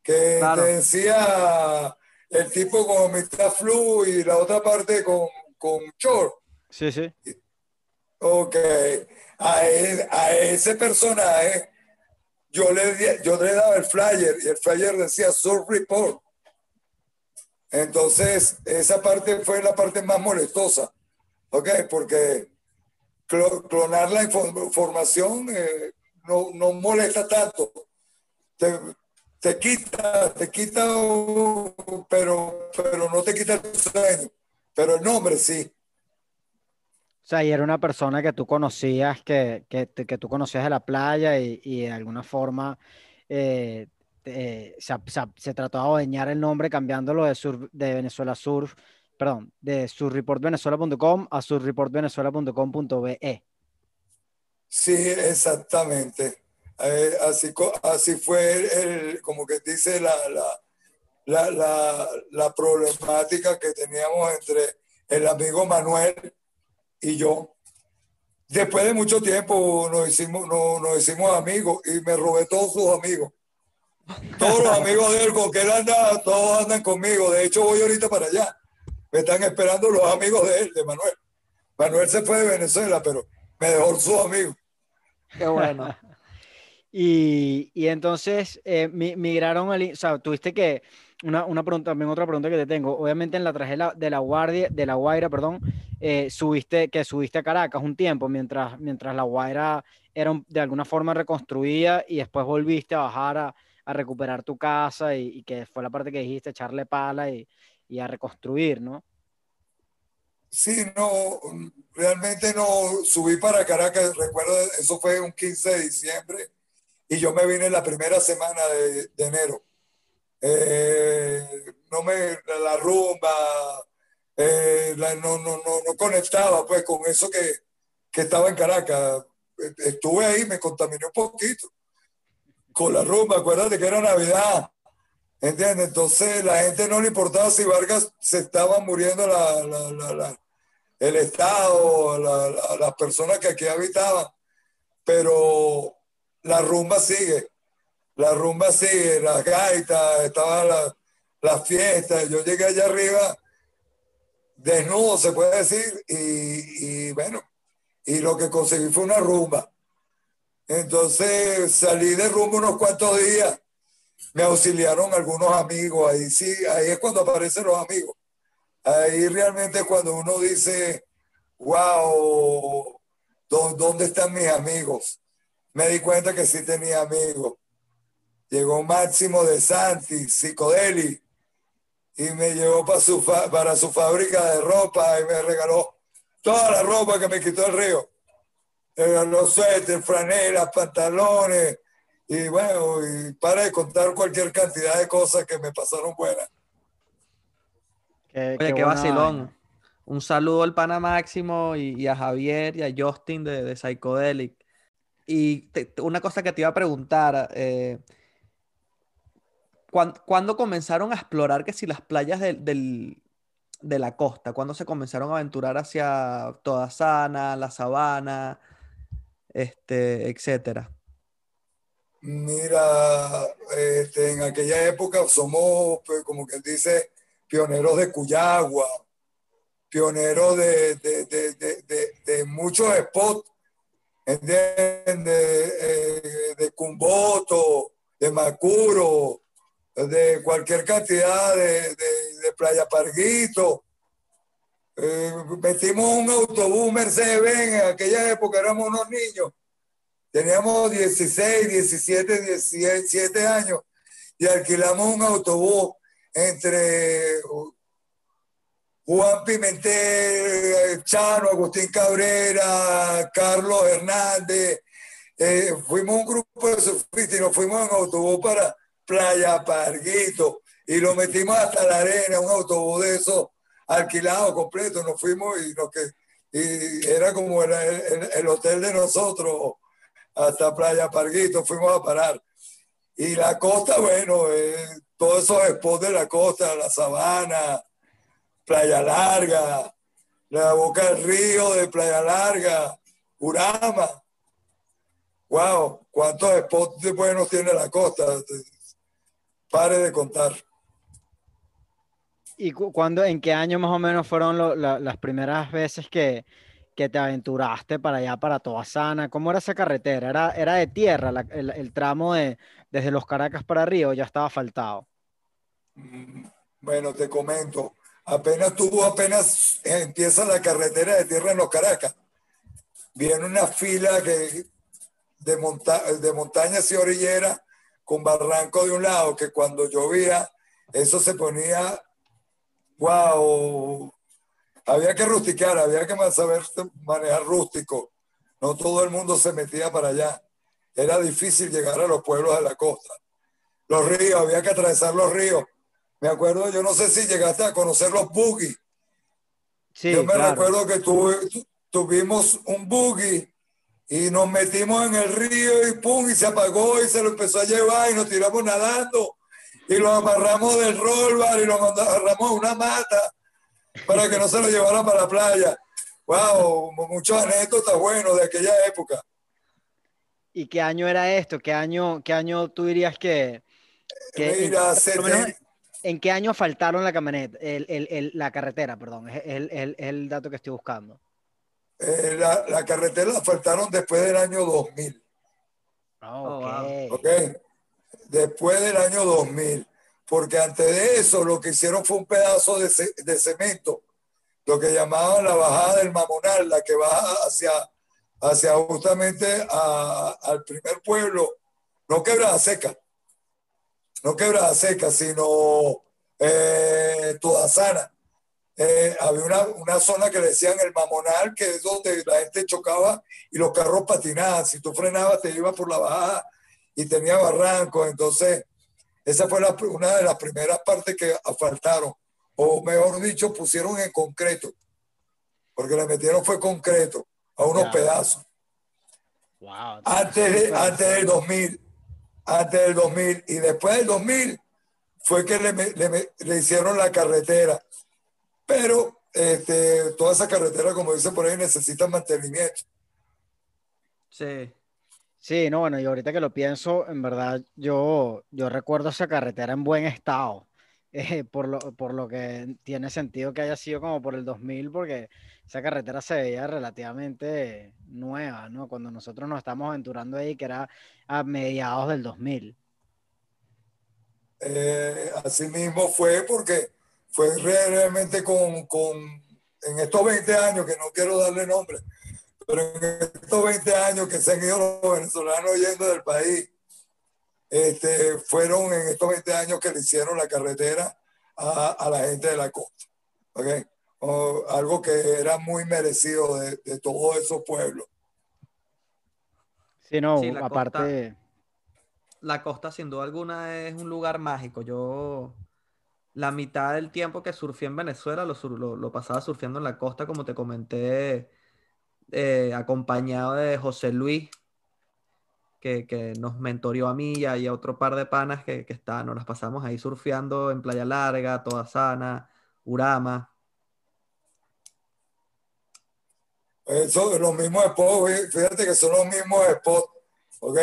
Que Claro. te decía el tipo con mitad flu y la otra parte con, con short. Sí, sí. Ok, a, e- a ese personaje yo le, yo le daba el flyer y el flyer decía Surf Report. Entonces, esa parte fue la parte más molestosa, ¿ok? Porque clonar la infor- información eh, no, no molesta tanto. Te, te quita, te quita, pero, pero no te quita el sueño. Pero el nombre sí. O sea, y era una persona que tú conocías, que, que, que tú conocías de la playa y, y de alguna forma eh, se, trató de adueñar el nombre cambiándolo de, Sur- de Venezuela Surf, perdón, de surreportvenezuela.com a surreportvenezuela.com.be. Sí, exactamente. Eh, así, fue el, como que dice la, problemática que teníamos entre el amigo Manuel y yo. Después de mucho tiempo nos hicimos, nos, nos hicimos amigos y me robé todos sus amigos. Todos los amigos de él con que él anda, todos andan conmigo. De hecho, voy ahorita para allá. Me están esperando los amigos de él, de Manuel. Manuel se fue de Venezuela, pero me dejó sus amigos. Qué bueno. Y, y entonces eh, mi- migraron al, o sea, tuviste que, una, una pregunta, también otra pregunta que te tengo, obviamente en la tragedia de la Guardia, de la Guaira, perdón, eh, subiste, que subiste a Caracas un tiempo, mientras, mientras la Guaira era un- de alguna forma reconstruida y después volviste a bajar a, a recuperar tu casa y, y que fue la parte que dijiste, echarle pala y, y a reconstruir, ¿no? Sí, no, realmente no subí para Caracas, recuerdo, eso fue un 15 de diciembre y yo me vine la primera semana de, enero. Eh, no me, la rumba, eh, la- no, no, no, no conectaba pues con eso que, que estaba en Caracas. Estuve ahí, me contaminé un poquito con la rumba, acuérdate que era Navidad. ¿Entiendes? Entonces la gente no le importaba si Vargas se estaba muriendo el Estado, la- la- las personas que aquí habitaban, pero la rumba sigue, la rumba sigue, las gaitas, estaban las las fiestas, yo llegué allá arriba desnudo, se puede decir, y, y bueno, y lo que conseguí fue una rumba. Entonces salí de rumba unos cuantos días me auxiliaron algunos amigos, ahí sí, ahí es cuando aparecen los amigos. Ahí realmente cuando uno dice, wow, ¿dó- ¿dónde están mis amigos? Me di cuenta que sí tenía amigos. Llegó Máximo de Santi, Psicodeli, y me llevó para su, para su fábrica de ropa y me regaló toda la ropa que me quitó el río. Regaló suéter, franelas, pantalones, y bueno, y para de contar cualquier cantidad de cosas que me pasaron buenas. Qué, Oye, qué, buena vacilón. vaina. Un saludo al pana Máximo y, y a Javier y a Justin de, de Psychedelic. Y te- una cosa que te iba a preguntar, eh, ¿cuán- ¿cuándo comenzaron a explorar que si las playas del, del- de la costa? ¿Cuándo se comenzaron a aventurar hacia Toda Sana, La Sabana, este, etcétera? Mira, este, en aquella época somos, pues, como que dice, pioneros de Cuyagua, pioneros de, de, de, de, muchos spots. Eh, de Cumboto, de Macuro, de cualquier cantidad de Playa Parguito. Eh, metimos un autobús Mercedes-Benz, en aquella época éramos unos niños. Teníamos 16, 17, 17 años y alquilamos un autobús entre Juan Pimentel, Chano, Agustín Cabrera, Carlos Hernández. Eh, fuimos un grupo de surfistas y nos fuimos en autobús para Playa Parguito y lo metimos hasta la arena, un autobús de esos alquilado completo. Nos fuimos y, que, y era como el- el hotel de nosotros hasta Playa Parguito, fuimos a parar. Y la costa, bueno, eh, todos esos spots de la costa, la sabana, Playa Larga, La Boca del Río, de Playa Larga, Urama. Wow, cuántos spots buenos tiene la costa. Pare de contar. ¿Y cuándo, en qué año más o menos fueron las primeras veces que, que, te aventuraste para allá, para Toasana? ¿Cómo era esa carretera? ¿Era, era de tierra el, tramo de, desde los Caracas para Río? ¿Ya estaba faltado? Mm, bueno, te comento. Apenas tuvo, apenas empieza la carretera de tierra en los Caracas. Viene una fila que, de, monta de montañas y orilleras con barranco de un lado, que cuando llovía, eso se ponía wow, había que rusticar, había que saber manejar rústico. No todo el mundo se metía para allá. Era difícil llegar a los pueblos de la costa. Los ríos, había que atravesar los ríos. Me acuerdo, yo no sé si llegaste a conocer los buggy. yo me recuerdo que tuvimos un buggy y nos metimos en el río y pum, y se apagó y se lo empezó a llevar y nos tiramos nadando y lo amarramos del rollbar y lo amarramos a una mata para que no se lo llevara para la playa. Wow, muchos anécdotas buenos de aquella época. ¿Y qué año era esto? ¿Qué año, qué año tú dirías que... Mira, en, ¿En qué año faltaron la camioneta, el, el, la carretera, perdón? Es el, el, dato que estoy buscando. Eh, la, la, carretera la faltaron después del año 2000. Oh, ok después del año 2000, porque antes de eso lo que hicieron fue un pedazo de, de cemento, lo que llamaban la bajada del Mamonal, la que baja hacia, hacia justamente al primer pueblo, no quebrada seca, no quebrada seca, sino eh, toda sana. Eh, había una, una, zona que le decían el Mamonal, que es donde la gente chocaba y los carros patinaban. Si tú frenabas, te ibas por la bajada y tenía barrancos. Entonces, esa fue una de las primeras partes que asfaltaron, o mejor dicho, pusieron en concreto, porque le metieron fue concreto a unos pedazos. antes, antes del 2000, antes del 2000 y después del 2000 fue que le, le, hicieron la carretera. Pero este, toda esa carretera, como dice por ahí, necesita mantenimiento. Sí. Sí, no, bueno, y ahorita que lo pienso, en verdad, yo, yo recuerdo esa carretera en buen estado, eh, por, lo, por lo que tiene sentido que haya sido como por el 2000, porque esa carretera se veía relativamente nueva, ¿no? Cuando nosotros nos estamos aventurando ahí, que era a mediados del 2000. Eh, así mismo fue porque fue realmente con, con, en estos 20 años, que no quiero darle nombre, pero en estos 20 años que se han ido los venezolanos yendo del país, este, fueron en estos 20 años que le hicieron la carretera a, a la gente de la costa. ¿okay? algo que era muy merecido de, de todos esos pueblos. Sí, no, aparte... la costa sin duda alguna es un lugar mágico. Yo la mitad del tiempo que surfé en Venezuela lo, lo, lo pasaba surfeando en la costa, como te comenté eh, acompañado de José Luis, que, nos mentorió a mí y a, otro par de panas que, que nos las pasamos ahí surfeando en Playa Larga, Toda Sana, Urama. Son los mismos spots, fíjate que son los mismos spots, ¿ok?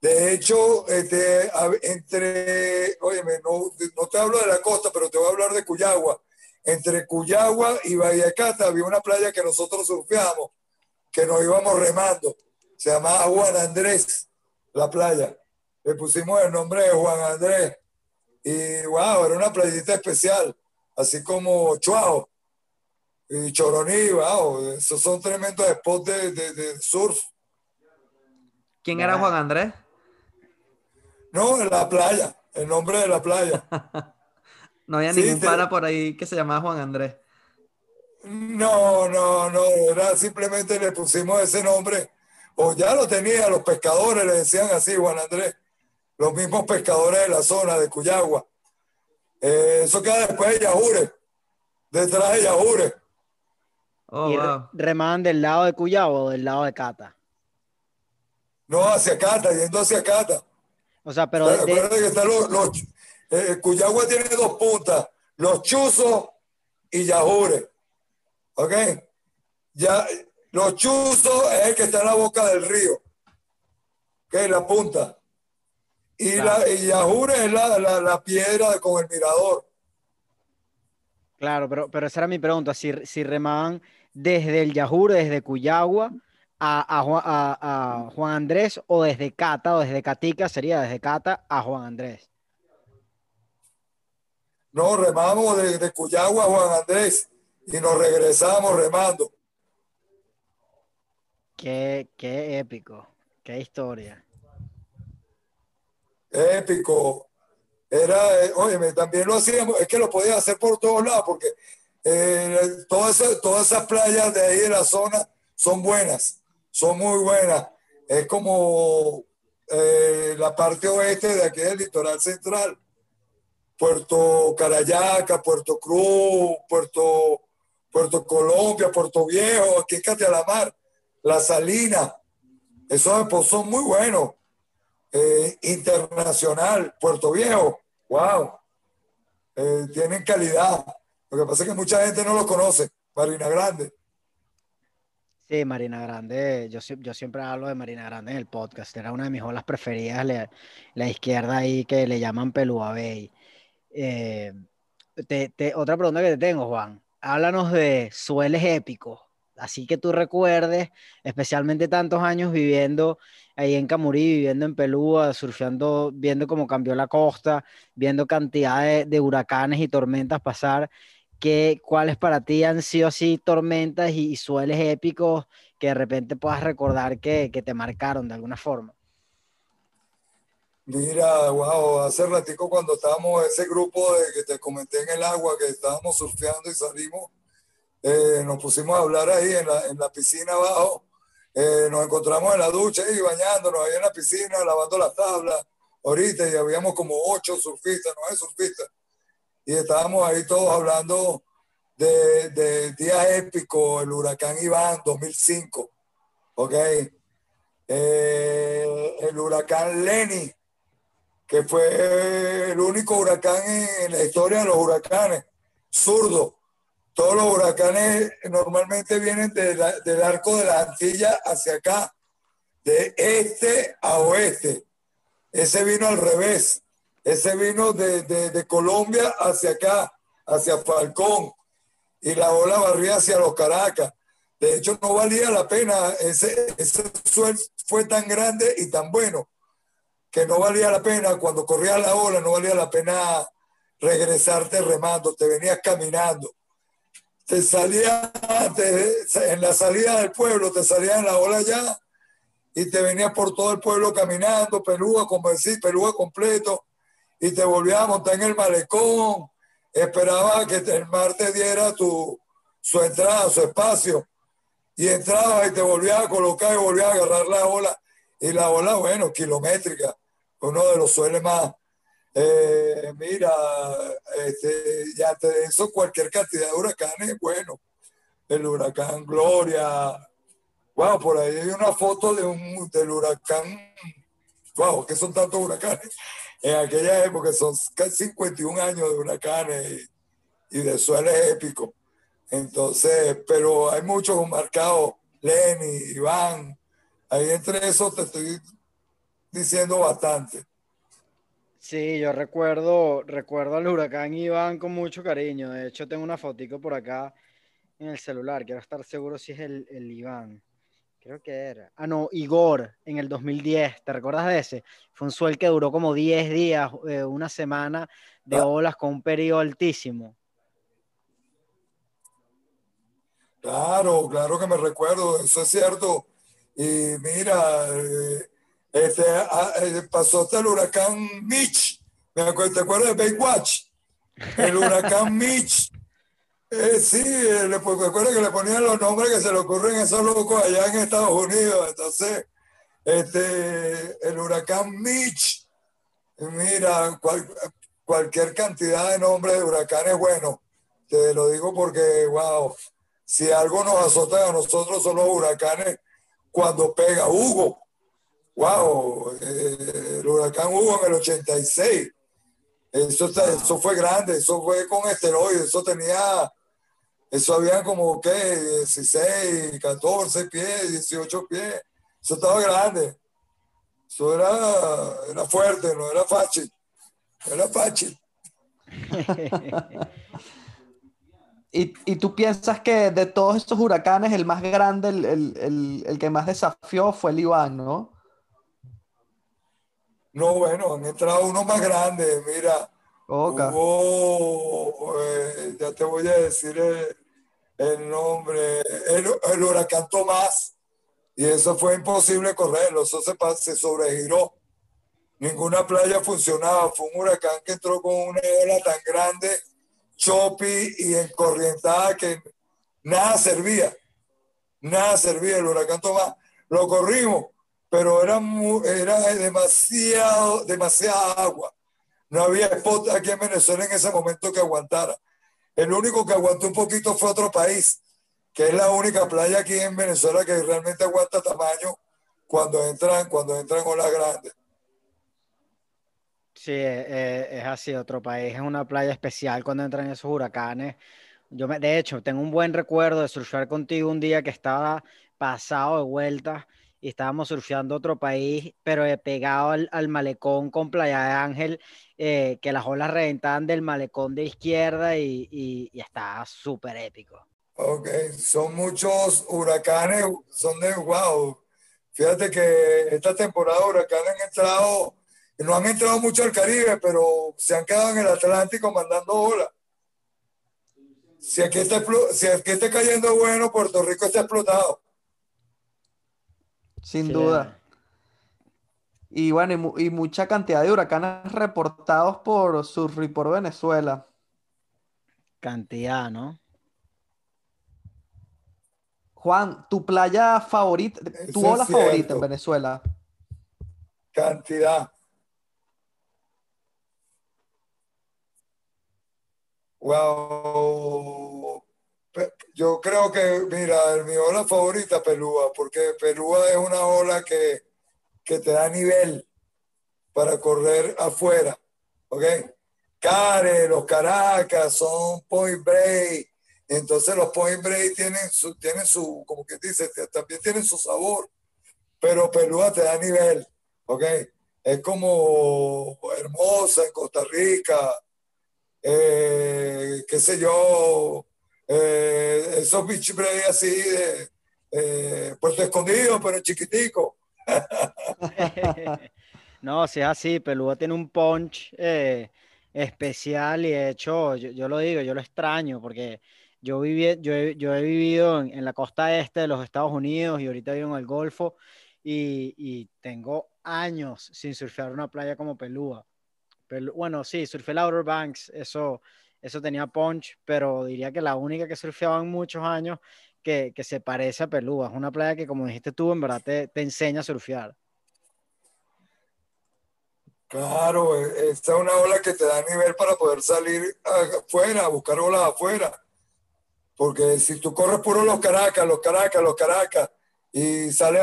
De hecho, este, entre, oye, no, no te hablo de la costa, pero te voy a hablar de Cuyagua entre Cuyagua y Bahía Cata había una playa que nosotros surfeamos, que nos íbamos remando. Se llamaba Juan Andrés, la playa. Le pusimos el nombre de Juan Andrés. Y wow, era una playita especial, así como Chuao y Choroní, wow, esos son tremendos spots de, de, surf. ¿Quién era Juan Andrés? No, en la playa, el nombre de la playa. No había ningún pana por ahí que se llamaba Juan Andrés. No, no, no, era simplemente le pusimos ese nombre, o ya lo tenía, los pescadores le decían así, Juan Andrés, los mismos pescadores de la zona de Cuyagua. Eh, eso queda después de Yajure, detrás de Yajure. Oh, ¿Y remaban del lado de Cuyagua o del lado de Cata? No, hacia Cata, yendo hacia Cata. O sea, pero... que están los, eh, Cuyagua tiene dos puntas, los Chuzos y Yajure. ¿Ok? Ya, los chuzos es el que está en la boca del río. ¿Ok? La punta. Y, Claro. la, y Yajure es la, la, la piedra con el mirador. Claro, pero, pero esa era mi pregunta, si, si remaban desde el Yajure, desde Cuyagua a, a- a Juan Andrés o desde Cata o desde Catica, sería desde Cata a Juan Andrés. No, remamos de, de Cuyagua a Juan Andrés y nos regresamos remando. Qué, qué épico, qué historia. épico. Era, eh, óyeme, también lo hacíamos, es que lo podías hacer por todos lados, porque eh, todas, esas, todas esas playas de ahí de la zona son buenas, son muy buenas. Es como eh, la parte oeste de aquí del litoral central. Puerto Carayaca, Puerto Cruz, Puerto, Puerto Colombia, Puerto Viejo, aquí en Catialamar, La Salina. Esos son muy buenos eh, internacional, Puerto Viejo, wow, eh, tienen calidad. Lo que pasa es que mucha gente no lo conoce, Marina Grande. Sí, Marina Grande, yo, sie- yo siempre hablo de Marina Grande en el podcast, era una de mis olas preferidas, la, izquierda ahí que le llaman Pelúa. Eh, te- te- otra pregunta que te tengo, Juan, háblanos de sueles épicos, así que tú recuerdes, especialmente tantos años viviendo ahí en Camurí, viviendo en Pelúa, surfeando, viendo cómo cambió la costa, viendo cantidad de, de huracanes y tormentas pasar. ¿Qué, cuáles para ti han sido así tormentas y, y sueles épicos que de repente puedas recordar que, que te marcaron de alguna forma? Mira, wow, hace ratico cuando estábamos ese grupo de que te comenté en el agua, que estábamos surfeando y salimos, eh, nos pusimos a hablar ahí en la, en la piscina abajo, eh, nos encontramos en la ducha y bañándonos ahí en la piscina, lavando las tablas, ahorita y habíamos como ocho surfistas, hay surfistas, y estábamos ahí todos hablando de, de días épicos, el huracán Iván 2005, ¿ok? Eh, el huracán Lenny, que fue el único huracán en, la historia de los huracanes, zurdo. Todos los huracanes normalmente vienen de del arco de la Antilla hacia acá, de este a oeste. Ese vino al revés. Ese vino de, de- Colombia hacia acá, hacia Falcón. Y la ola barría hacia los Caracas. De hecho, no valía la pena. Ese, ese fue tan grande y tan bueno que no valía la pena, cuando corrías la ola, no valía la pena regresarte remando, te venías caminando. Te salía te- en la salida del pueblo, te salía en la ola ya y te venías por todo el pueblo caminando, pelúa, como decir, pelúa completo, y te volvías a montar en el malecón, esperabas que el mar te diera tu, su entrada, su espacio, y entrabas y te volvías a colocar y volvías a agarrar la ola, y la ola, bueno, kilométrica, uno de los sueles más. Eh, mira, este, ya te eso cualquier cantidad de huracanes, bueno, el huracán Gloria, wow, por ahí hay una foto de un, del huracán, wow, que son tantos huracanes, en aquella época son casi 51 años de huracanes y, y de sueles épicos, entonces, pero hay muchos marcados, Lenny, Iván, ahí entre esos te estoy diciendo bastante. Sí, yo recuerdo, recuerdo al huracán Iván con mucho cariño. De hecho, tengo una fotico por acá en el celular. Quiero estar seguro si es el, el Iván. Creo que era. Ah, no, Igor, en el 2010. ¿Te recuerdas de ese? Fue un suel que duró como 10 días, eh, una semana de Ah. olas con un periodo altísimo. Claro, claro que me recuerdo, eso es cierto. Y mira, eh, este, ah, eh, pasó hasta el huracán Mitch. Me acuerdo, ¿Te acuerdas de Baywatch? El huracán Mitch. Eh, sí, eh, le, acuerdo que le ponían los nombres que se le ocurren a esos locos allá en Estados Unidos. Entonces, este, el huracán Mitch. Mira, cual- cualquier cantidad de nombres de huracanes, bueno, te lo digo porque, wow, si algo nos azota a nosotros son los huracanes cuando pega Hugo. Wow, eh, el huracán Hugo en el 86. Eso, está- eso fue grande, eso fue con esteroides, eso tenía eso había como, ¿qué? 16, 14 pies, 18 pies. Eso estaba grande. Eso era, era fuerte, no era fácil. Era fácil. y, y, tú piensas que de todos estos huracanes, el más grande, el, el, el, que más desafió fue el Iván, ¿no? No, bueno, han entrado unos más grandes. Mira, hubo, eh, ya te voy a decir el, nombre, el, el, huracán Tomás, y eso fue imposible correrlo, eso se, se sobregiró. Ninguna playa funcionaba, fue un huracán que entró con una ola tan grande, choppy y encorrientada que nada servía, nada servía el huracán Tomás. Lo corrimos, pero era, era demasiado, demasiada agua. No había spot aquí en Venezuela en ese momento que aguantara. El único que aguantó un poquito fue otro país, que es la única playa aquí en Venezuela que realmente aguanta tamaño cuando entran, cuando entran olas grandes. Sí, eh, es así, otro país es una playa especial cuando entran esos huracanes. Yo me, de hecho, tengo un buen recuerdo de surfear contigo un día que estaba pasado de vuelta y estábamos surfeando otro país, pero pegado al, al, malecón con Playa de Ángel, eh, que las olas reventaban del malecón de izquierda y, y, y estaba súper épico. Ok, son muchos huracanes, son de wow. Fíjate que esta temporada huracanes han entrado, no han entrado mucho al Caribe, pero se han quedado en el Atlántico mandando olas. Si aquí está, si aquí está cayendo bueno, Puerto Rico está explotado. Sin duda. Y bueno, y, mucha cantidad de huracanes reportados por Surf y por Venezuela. Cantidad, ¿no? Juan, tu playa favorita, tu ola favorita en Venezuela. Cantidad. Wow. Yo creo que, mira, mi ola favorita Pelúa, porque Pelúa es una ola que, que te da nivel para correr afuera. ¿Ok? Care, los Caracas son Point Break. Entonces los Point Break tienen su, tienen su, como que dice, también tienen su sabor. Pero Pelúa te da nivel. ¿Ok? Es como hermosa en Costa Rica. Eh, qué sé yo, eh, esos beach break así de eh, Puerto Escondido, pero chiquitico. no, si es así, Pelúa tiene un punch eh, especial y de hecho, yo, lo digo, yo lo extraño porque yo, viví, yo, yo he vivido en, la costa este de los Estados Unidos y ahorita vivo en el Golfo y, y tengo años sin surfear una playa como Pelúa. bueno, sí, surfé el Outer Banks, eso eso tenía punch, pero diría que la única que surfeaba en muchos años que, que se parece a Pelúa. Es una playa que, como dijiste tú, en verdad te, te enseña a surfear. Claro, e, esta es una ola que te da nivel para poder salir afuera, a buscar olas afuera. Porque si tú corres puro los Caracas, los Caracas, los Caracas, y sales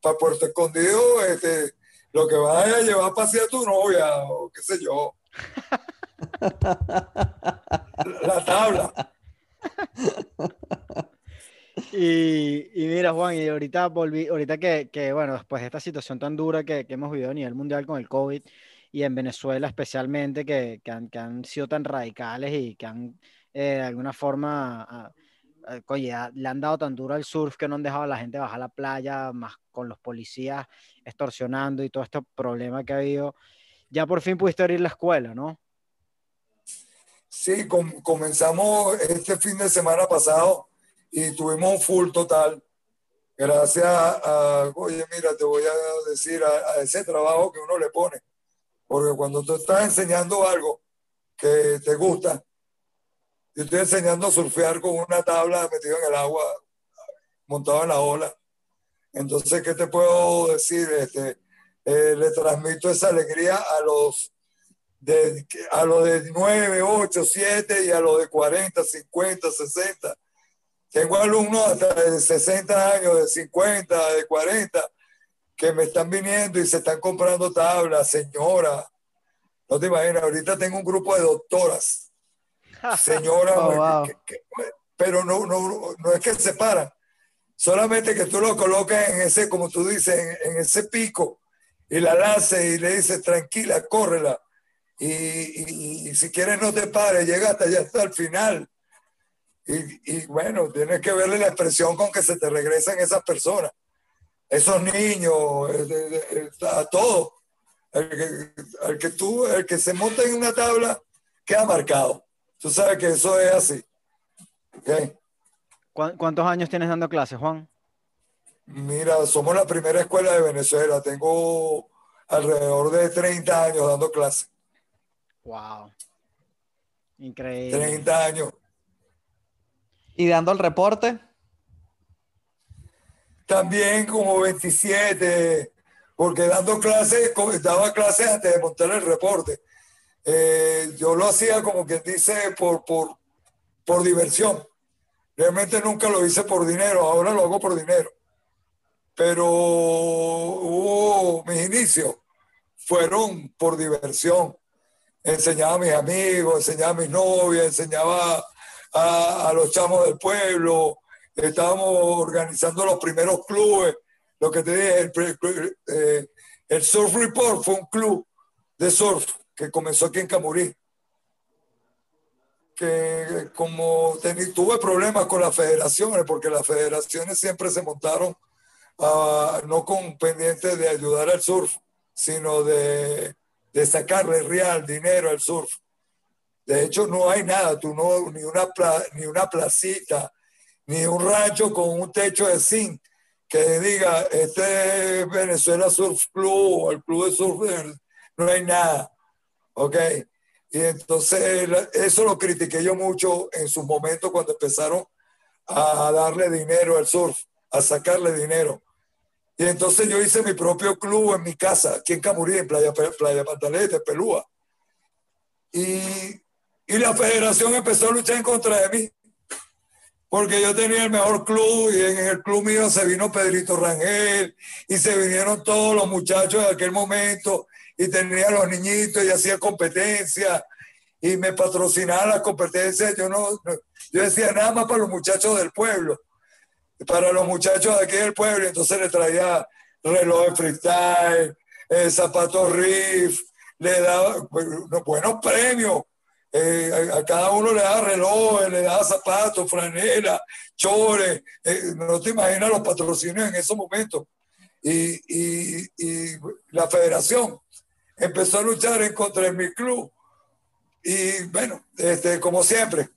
para Puerto Escondido, este, lo que vas a llevar para a tu novia, o qué sé yo. La tabla. Y, mira, Juan, y ahorita volví, ahorita que, que, bueno, después de esta situación tan dura que, que, hemos vivido a nivel mundial con el COVID y en Venezuela especialmente, que, que han, han, sido tan radicales y que han eh, de alguna forma, le han dado tan duro al surf que no han dejado a la gente bajar a la playa, más con los policías extorsionando y todo este problema que ha habido. Ya por fin pudiste abrir la escuela, ¿no? Sí, comenzamos este fin de semana pasado y tuvimos un full total. Gracias a, oye, mira, te voy a decir, a, ese trabajo que uno le pone. Porque cuando tú estás enseñando algo que te gusta, yo estoy enseñando a surfear con una tabla metida en el agua, montado en la ola. Entonces, ¿qué te puedo decir? Este, eh, le transmito esa alegría a los de, a los de 9, 8, 7 y a los de 40, 50, 60. Tengo alumnos hasta de 60 años, de 50, de 40, que me están viniendo y se están comprando tablas, señora. No te imaginas, ahorita tengo un grupo de doctoras. Señora, oh, pero no, no, no es que se paran. Solamente que tú lo colocas en ese, como tú dices, en, ese pico y la lances y le dices, tranquila, córrela. Y, si quieres no te pares, llega hasta allá hasta el final. Y, bueno, tienes que verle la expresión con que se te regresan esas personas, esos niños, a todo. El que, el que tú, el que se monta en una tabla, queda marcado. Tú sabes que eso es así. ¿Cuántos años tienes dando clases, Juan? Mira, somos la primera escuela de Venezuela. Tengo alrededor de 30 años dando clases. Wow. Increíble. 30 años. ¿Y dando el reporte? También como 27, porque dando clases, daba clases antes de montar el reporte. Eh, yo lo hacía como quien dice por, por, por diversión. Realmente nunca lo hice por dinero, ahora lo hago por dinero. Pero mis inicios fueron por diversión. Enseñaba a mis amigos, enseñaba a mis novias, enseñaba a, los chamos del pueblo. Estábamos organizando los primeros clubes. Lo que te dije, el, eh, el Surf Report fue un club de surf que comenzó aquí en Camurí que como tuve problemas con las federaciones, porque las federaciones siempre se montaron uh, no con pendientes de ayudar al surf, sino de, de, sacarle real dinero al surf. De hecho, no hay nada, tú no, ni una, ni una placita, ni un rancho con un techo de zinc que diga, este es Venezuela Surf Club o el Club de Surf, no hay nada. ¿Ok? Y entonces eso lo critiqué yo mucho en su momento cuando empezaron a darle dinero al surf, a sacarle dinero. Y entonces yo hice mi propio club en mi casa, aquí en Camurí, en Playa, Playa Pantalete, Pelúa. Y, y la federación empezó a luchar en contra de mí, porque yo tenía el mejor club y en el club mío se vino Pedrito Rangel y se vinieron todos los muchachos de aquel momento y tenía los niñitos y hacía competencia y me patrocinaba las competencias. Yo no, yo decía nada más para los muchachos del pueblo, para los muchachos de aquí del pueblo. Entonces le traía reloj de freestyle, eh, zapatos riff, le daba buenos premios. Eh, a, cada uno le daba relojes, le daba zapatos, franela, chores. Eh, no te imaginas los patrocinios en esos momentos. Y, y, y la federación empezó a luchar en contra de mi club. Y bueno, este, como siempre,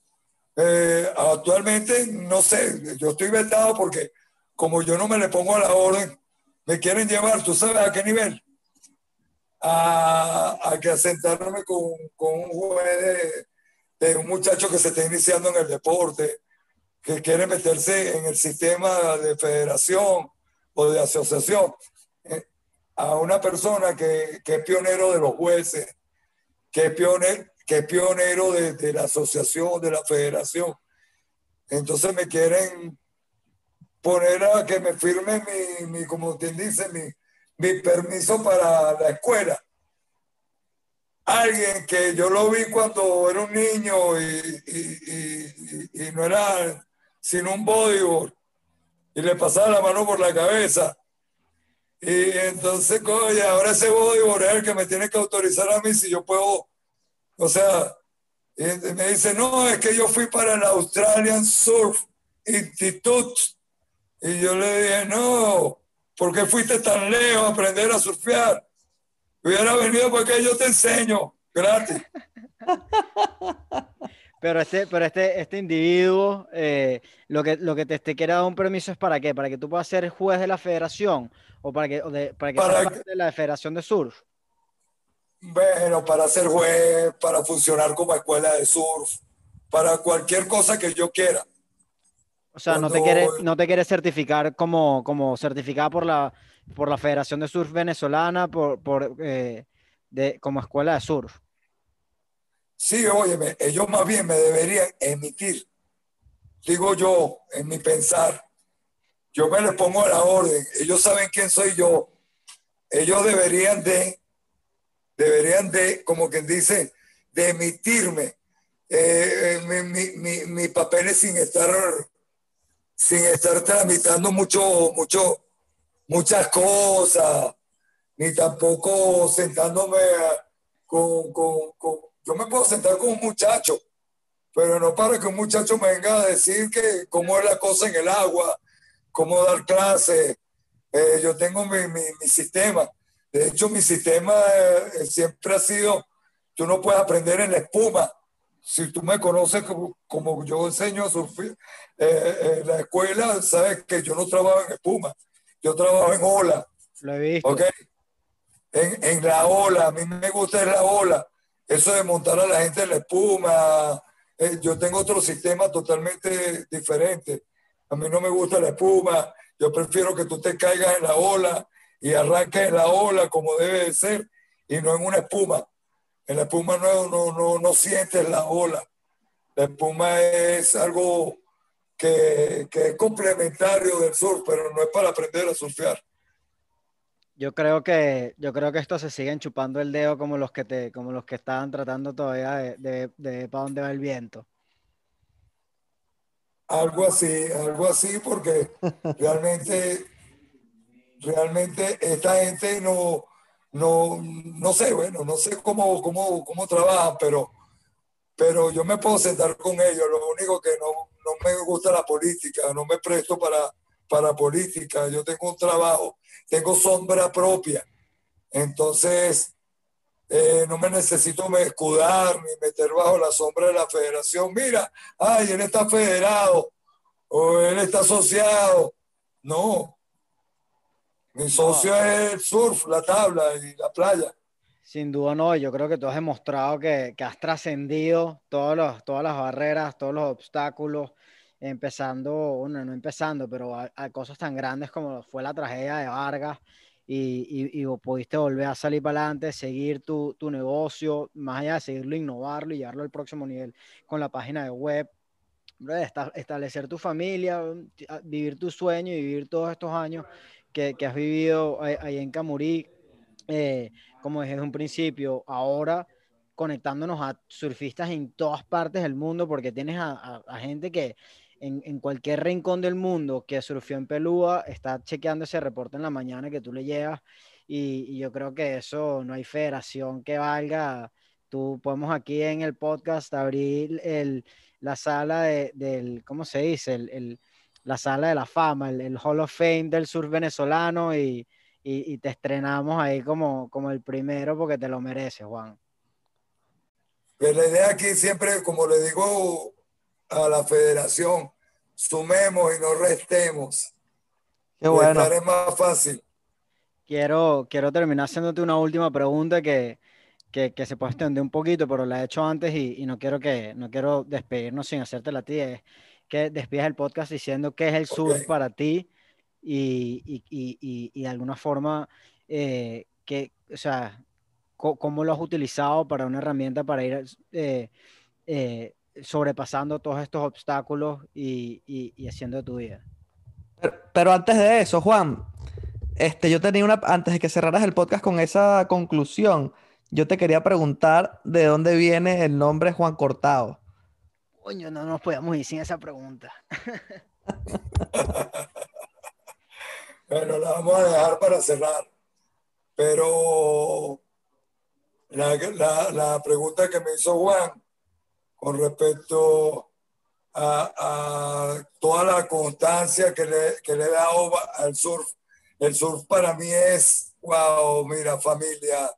eh, actualmente no sé, yo estoy vetado porque como yo no me le pongo a la orden, me quieren llevar, ¿tú sabes a qué nivel? A, a que asentarme con, con un juez de, de, un muchacho que se está iniciando en el deporte, que quiere meterse en el sistema de federación o de asociación a una persona que, que, es pionero de los jueces, que es pionero, que es pionero de, de, la asociación, de la federación. Entonces me quieren poner a que me firme mi, mi como quien dice, mi, mi permiso para la escuela. Alguien que yo lo vi cuando era un niño y, y, y, y no era sino un bodyboard y le pasaba la mano por la cabeza y entonces, coño, ahora ese bodyboard es el que me tiene que autorizar a mí si yo puedo, o sea, me dice, no, es que yo fui para el Australian Surf Institute. Y yo le dije, no, ¿por qué fuiste tan lejos a aprender a surfear? Hubiera venido porque yo te enseño, gratis. Pero este, pero este, este individuo, eh, lo, que, lo que te, te quiere dar un permiso es para qué? Para que tú puedas ser juez de la federación o para que, para que para parte de la Federación de Surf? Bueno, para ser juez, para funcionar como escuela de surf, para cualquier cosa que yo quiera. O sea, no te quiere, no te quiere certificar como, como certificada por la, por la Federación de Surf Venezolana, por, por eh, de, como escuela de surf. Sí, óyeme, ellos más bien me deberían emitir, digo yo, en mi pensar, yo me les pongo a la orden, ellos saben quién soy yo, ellos deberían de, deberían de, como quien dice, de emitirme eh, mi, mi, mi, mi papel es sin estar, sin estar tramitando mucho, mucho, muchas cosas, ni tampoco sentándome a- con, con, con- Yo me puedo sentar con un muchacho, pero no para que un muchacho me venga a decir que cómo es la cosa en el agua, cómo dar clases. Eh, yo tengo mi, mi sistema. De hecho, mi sistema eh, siempre ha sido, tú no puedes aprender en la espuma. Si tú me conoces como, como yo enseño a surfear eh, en la escuela, sabes que yo no trabajo en espuma, yo trabajo en ola. Lo he visto. ¿ok? En, en la ola, a mí me gusta la ola. Eso de montar a la gente en la espuma. eh, yo tengo otro sistema totalmente diferente. A mí no me gusta la espuma. Yo prefiero que tú te caigas en la ola y arranques en la ola como debe de ser y no en una espuma. En la espuma no, no, no, no sientes la ola. La espuma es algo que, que es complementario del surf, pero no es para aprender a surfear. Yo creo que, yo creo que estos se siguen chupando el dedo como los que te, como los que estaban tratando todavía de, de, de para dónde va el viento. Algo así, algo así, porque realmente, realmente esta gente no, no, no sé, bueno, no sé cómo, cómo, cómo trabajan, pero, pero yo me puedo sentar con ellos. Lo único que no, no me gusta la política, no me presto para, para política. Yo tengo un trabajo, tengo sombra propia. Entonces, eh, no me necesito me escudar ni meter bajo la sombra de la federación. Mira, ay, él está federado o él está asociado. No. Mi socio es el surf, la tabla y la playa. Sin duda no, yo creo que tú has demostrado que, que has trascendido todas las barreras, todos los obstáculos, empezando, bueno, no empezando, pero a, a cosas tan grandes como fue la tragedia de Vargas y, y, y pudiste volver a salir para adelante, seguir tu, tu negocio, más allá de seguirlo, innovarlo y llevarlo al próximo nivel con la página de web, establecer tu familia, vivir tu sueño y vivir todos estos años que, que has vivido ahí, en Camurí, eh, como desde un principio, ahora conectándonos a surfistas en todas partes del mundo, porque tienes a, a- a gente que en, en cualquier rincón del mundo que surfió en Pelúa está chequeando ese reporte en la mañana que tú le llegas, y, y yo creo que eso no hay federación que valga. Tú podemos aquí en el podcast abrir el, la sala de, del, ¿cómo se dice? El, el- la sala de la fama, el, el Hall of Fame del surf venezolano y, y, y te estrenamos ahí como, como el primero porque te lo mereces, Juan. Pero la idea aquí siempre, como le digo a la federación, sumemos y no restemos. Qué bueno. Es más fácil. Quiero, quiero terminar haciéndote una última pregunta que, que, que se puede extender un poquito, pero la he hecho antes y, y no quiero que no quiero despedirnos sin hacértela a ti. Que despidas el podcast diciendo qué es el surf Ok. para ti y, y, y, y- de alguna forma, eh, que, o sea, cómo lo has utilizado para una herramienta para ir eh, eh, sobrepasando todos estos obstáculos y, y, y haciendo de tu vida. Pero, pero antes de eso, Juan, este, yo tenía una, antes de que cerraras el podcast con esa conclusión, yo te quería preguntar de dónde viene el nombre Juan Cortado. Coño, no nos podíamos ir sin esa pregunta. Bueno, la vamos a dejar para cerrar. Pero la, la- la pregunta que me hizo Juan con respecto a, a toda la constancia que le, que le he dado al surf. El surf para mí es, wow, mira, familia,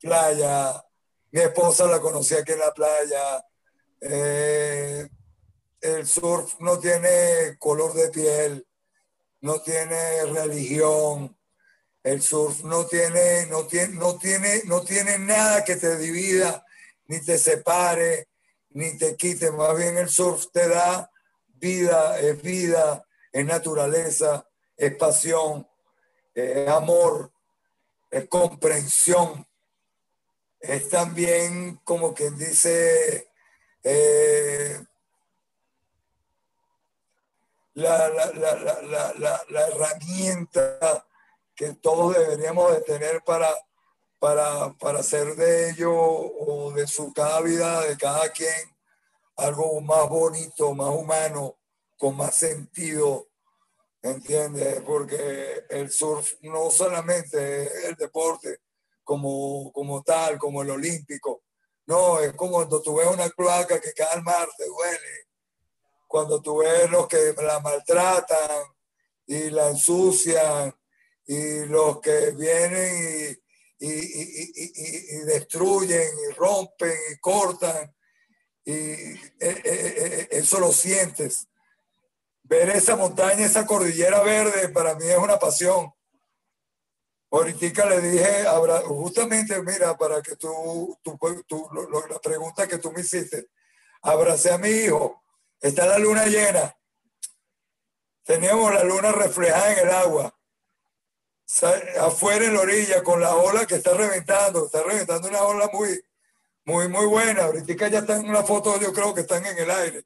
playa. Mi esposa la conocí aquí en la playa. Eh, el surf no tiene color de piel no tiene religión, el surf no tiene, no tiene, no tiene, no tiene nada que te divida, ni te separe, ni te quite. Más bien el surf te da vida, es vida, es naturaleza, es pasión, es amor, es comprensión. Es también como quien dice, eh, la, la, la, la, herramienta que todos deberíamos de tener para, para, para hacer de ello o de su cada vida, de cada quien, algo más bonito, más humano, con más sentido, ¿entiendes? Porque el surf no solamente es el deporte como, como tal, como el olímpico, no, es como cuando tú ves una cloaca que cae al mar, te duele. Cuando tú ves los que la maltratan y la ensucian y los que vienen y, y, y, y destruyen y rompen y cortan y eh, eh, eh, eso lo sientes. Ver esa montaña, esa cordillera verde, para mí es una pasión. Ahorita le dije, justamente, mira, para que tú, tú, tú la pregunta que tú me hiciste, abracé a mi hijo, está la luna llena, teníamos la luna reflejada en el agua, afuera en la orilla, con la ola que está reventando, está reventando una ola muy, muy, muy buena. Ahorita ya están una foto, yo creo que están en el aire,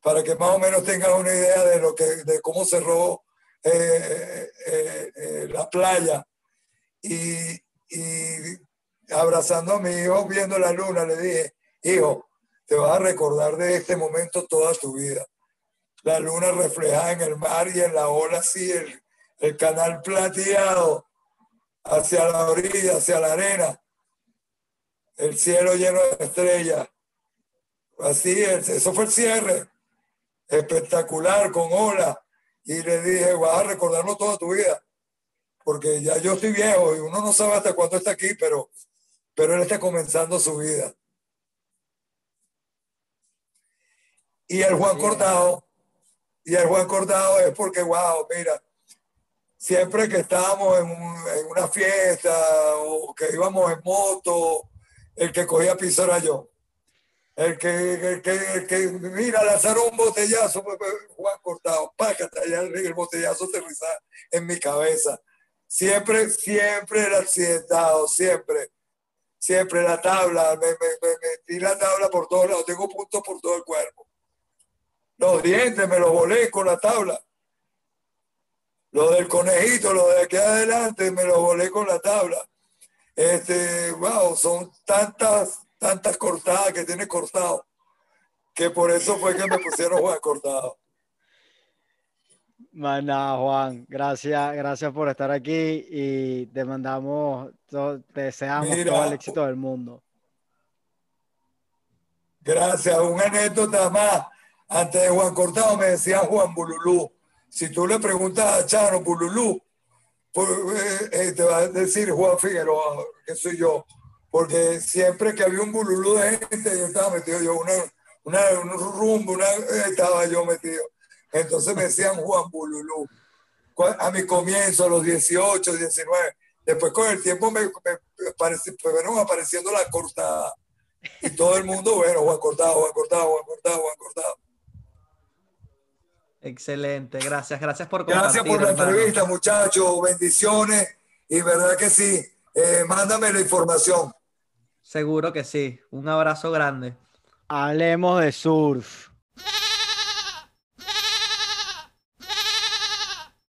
para que más o menos tengan una idea de, lo que, de cómo cerró eh, eh, eh, la playa. Y, y abrazando a mi hijo, viendo la luna, le dije, hijo, te vas a recordar de este momento toda tu vida. La luna reflejada en el mar y en la ola así, el, el canal plateado hacia la orilla, hacia la arena el cielo lleno de estrellas. Así es, eso fue el cierre. Espectacular, con ola. Y le dije, vas a recordarlo toda tu vida. Porque ya yo estoy viejo y uno no sabe hasta cuándo está aquí, pero, pero él está comenzando su vida. Y el Juan Cortado, y el Juan Cortado es porque, wow, mira, siempre que estábamos en, en una fiesta o que íbamos en moto el que cogía piso era yo. El que, que, que mira, lanzaron un botellazo, pues, pues, Juan Cortado, pácate allá el botellazo aterrizar en mi cabeza. Siempre, siempre el accidentado, siempre, siempre la tabla, me, me, metí la tabla por todos lados, tengo puntos por todo el cuerpo. Los dientes me los volé con la tabla. Lo del conejito, lo de aquí adelante, me los volé con la tabla. Este, wow, son tantas, tantas cortadas que tiene cortado, que por eso fue que me pusieron Juan Cortado. Maná, Juan, gracias, gracias por estar aquí y te mandamos, te deseamos todo el éxito del mundo. Gracias, una anécdota más. Antes de Juan Cortado me decían Juan Bululú. Si tú le preguntas a Chano Bululú, eh, eh, te va a decir Juan Figueroa, que soy yo, porque siempre que había un bululú de gente, yo estaba metido, yo una, una, un rumbo, una, estaba yo metido. Entonces me decían Juan Bululú. A mi comienzo, a los 18, 19. Después con el tiempo me, fueron apareciendo la cortada. Y todo el mundo, bueno, Juan Cortado, Juan Cortado, Juan Cortado, Juan Cortado. Excelente, gracias, gracias por. Gracias por la entrevista, muchachos, bendiciones y verdad que sí, eh, mándame la información. Seguro que sí, un abrazo grande. Hablemos de surf.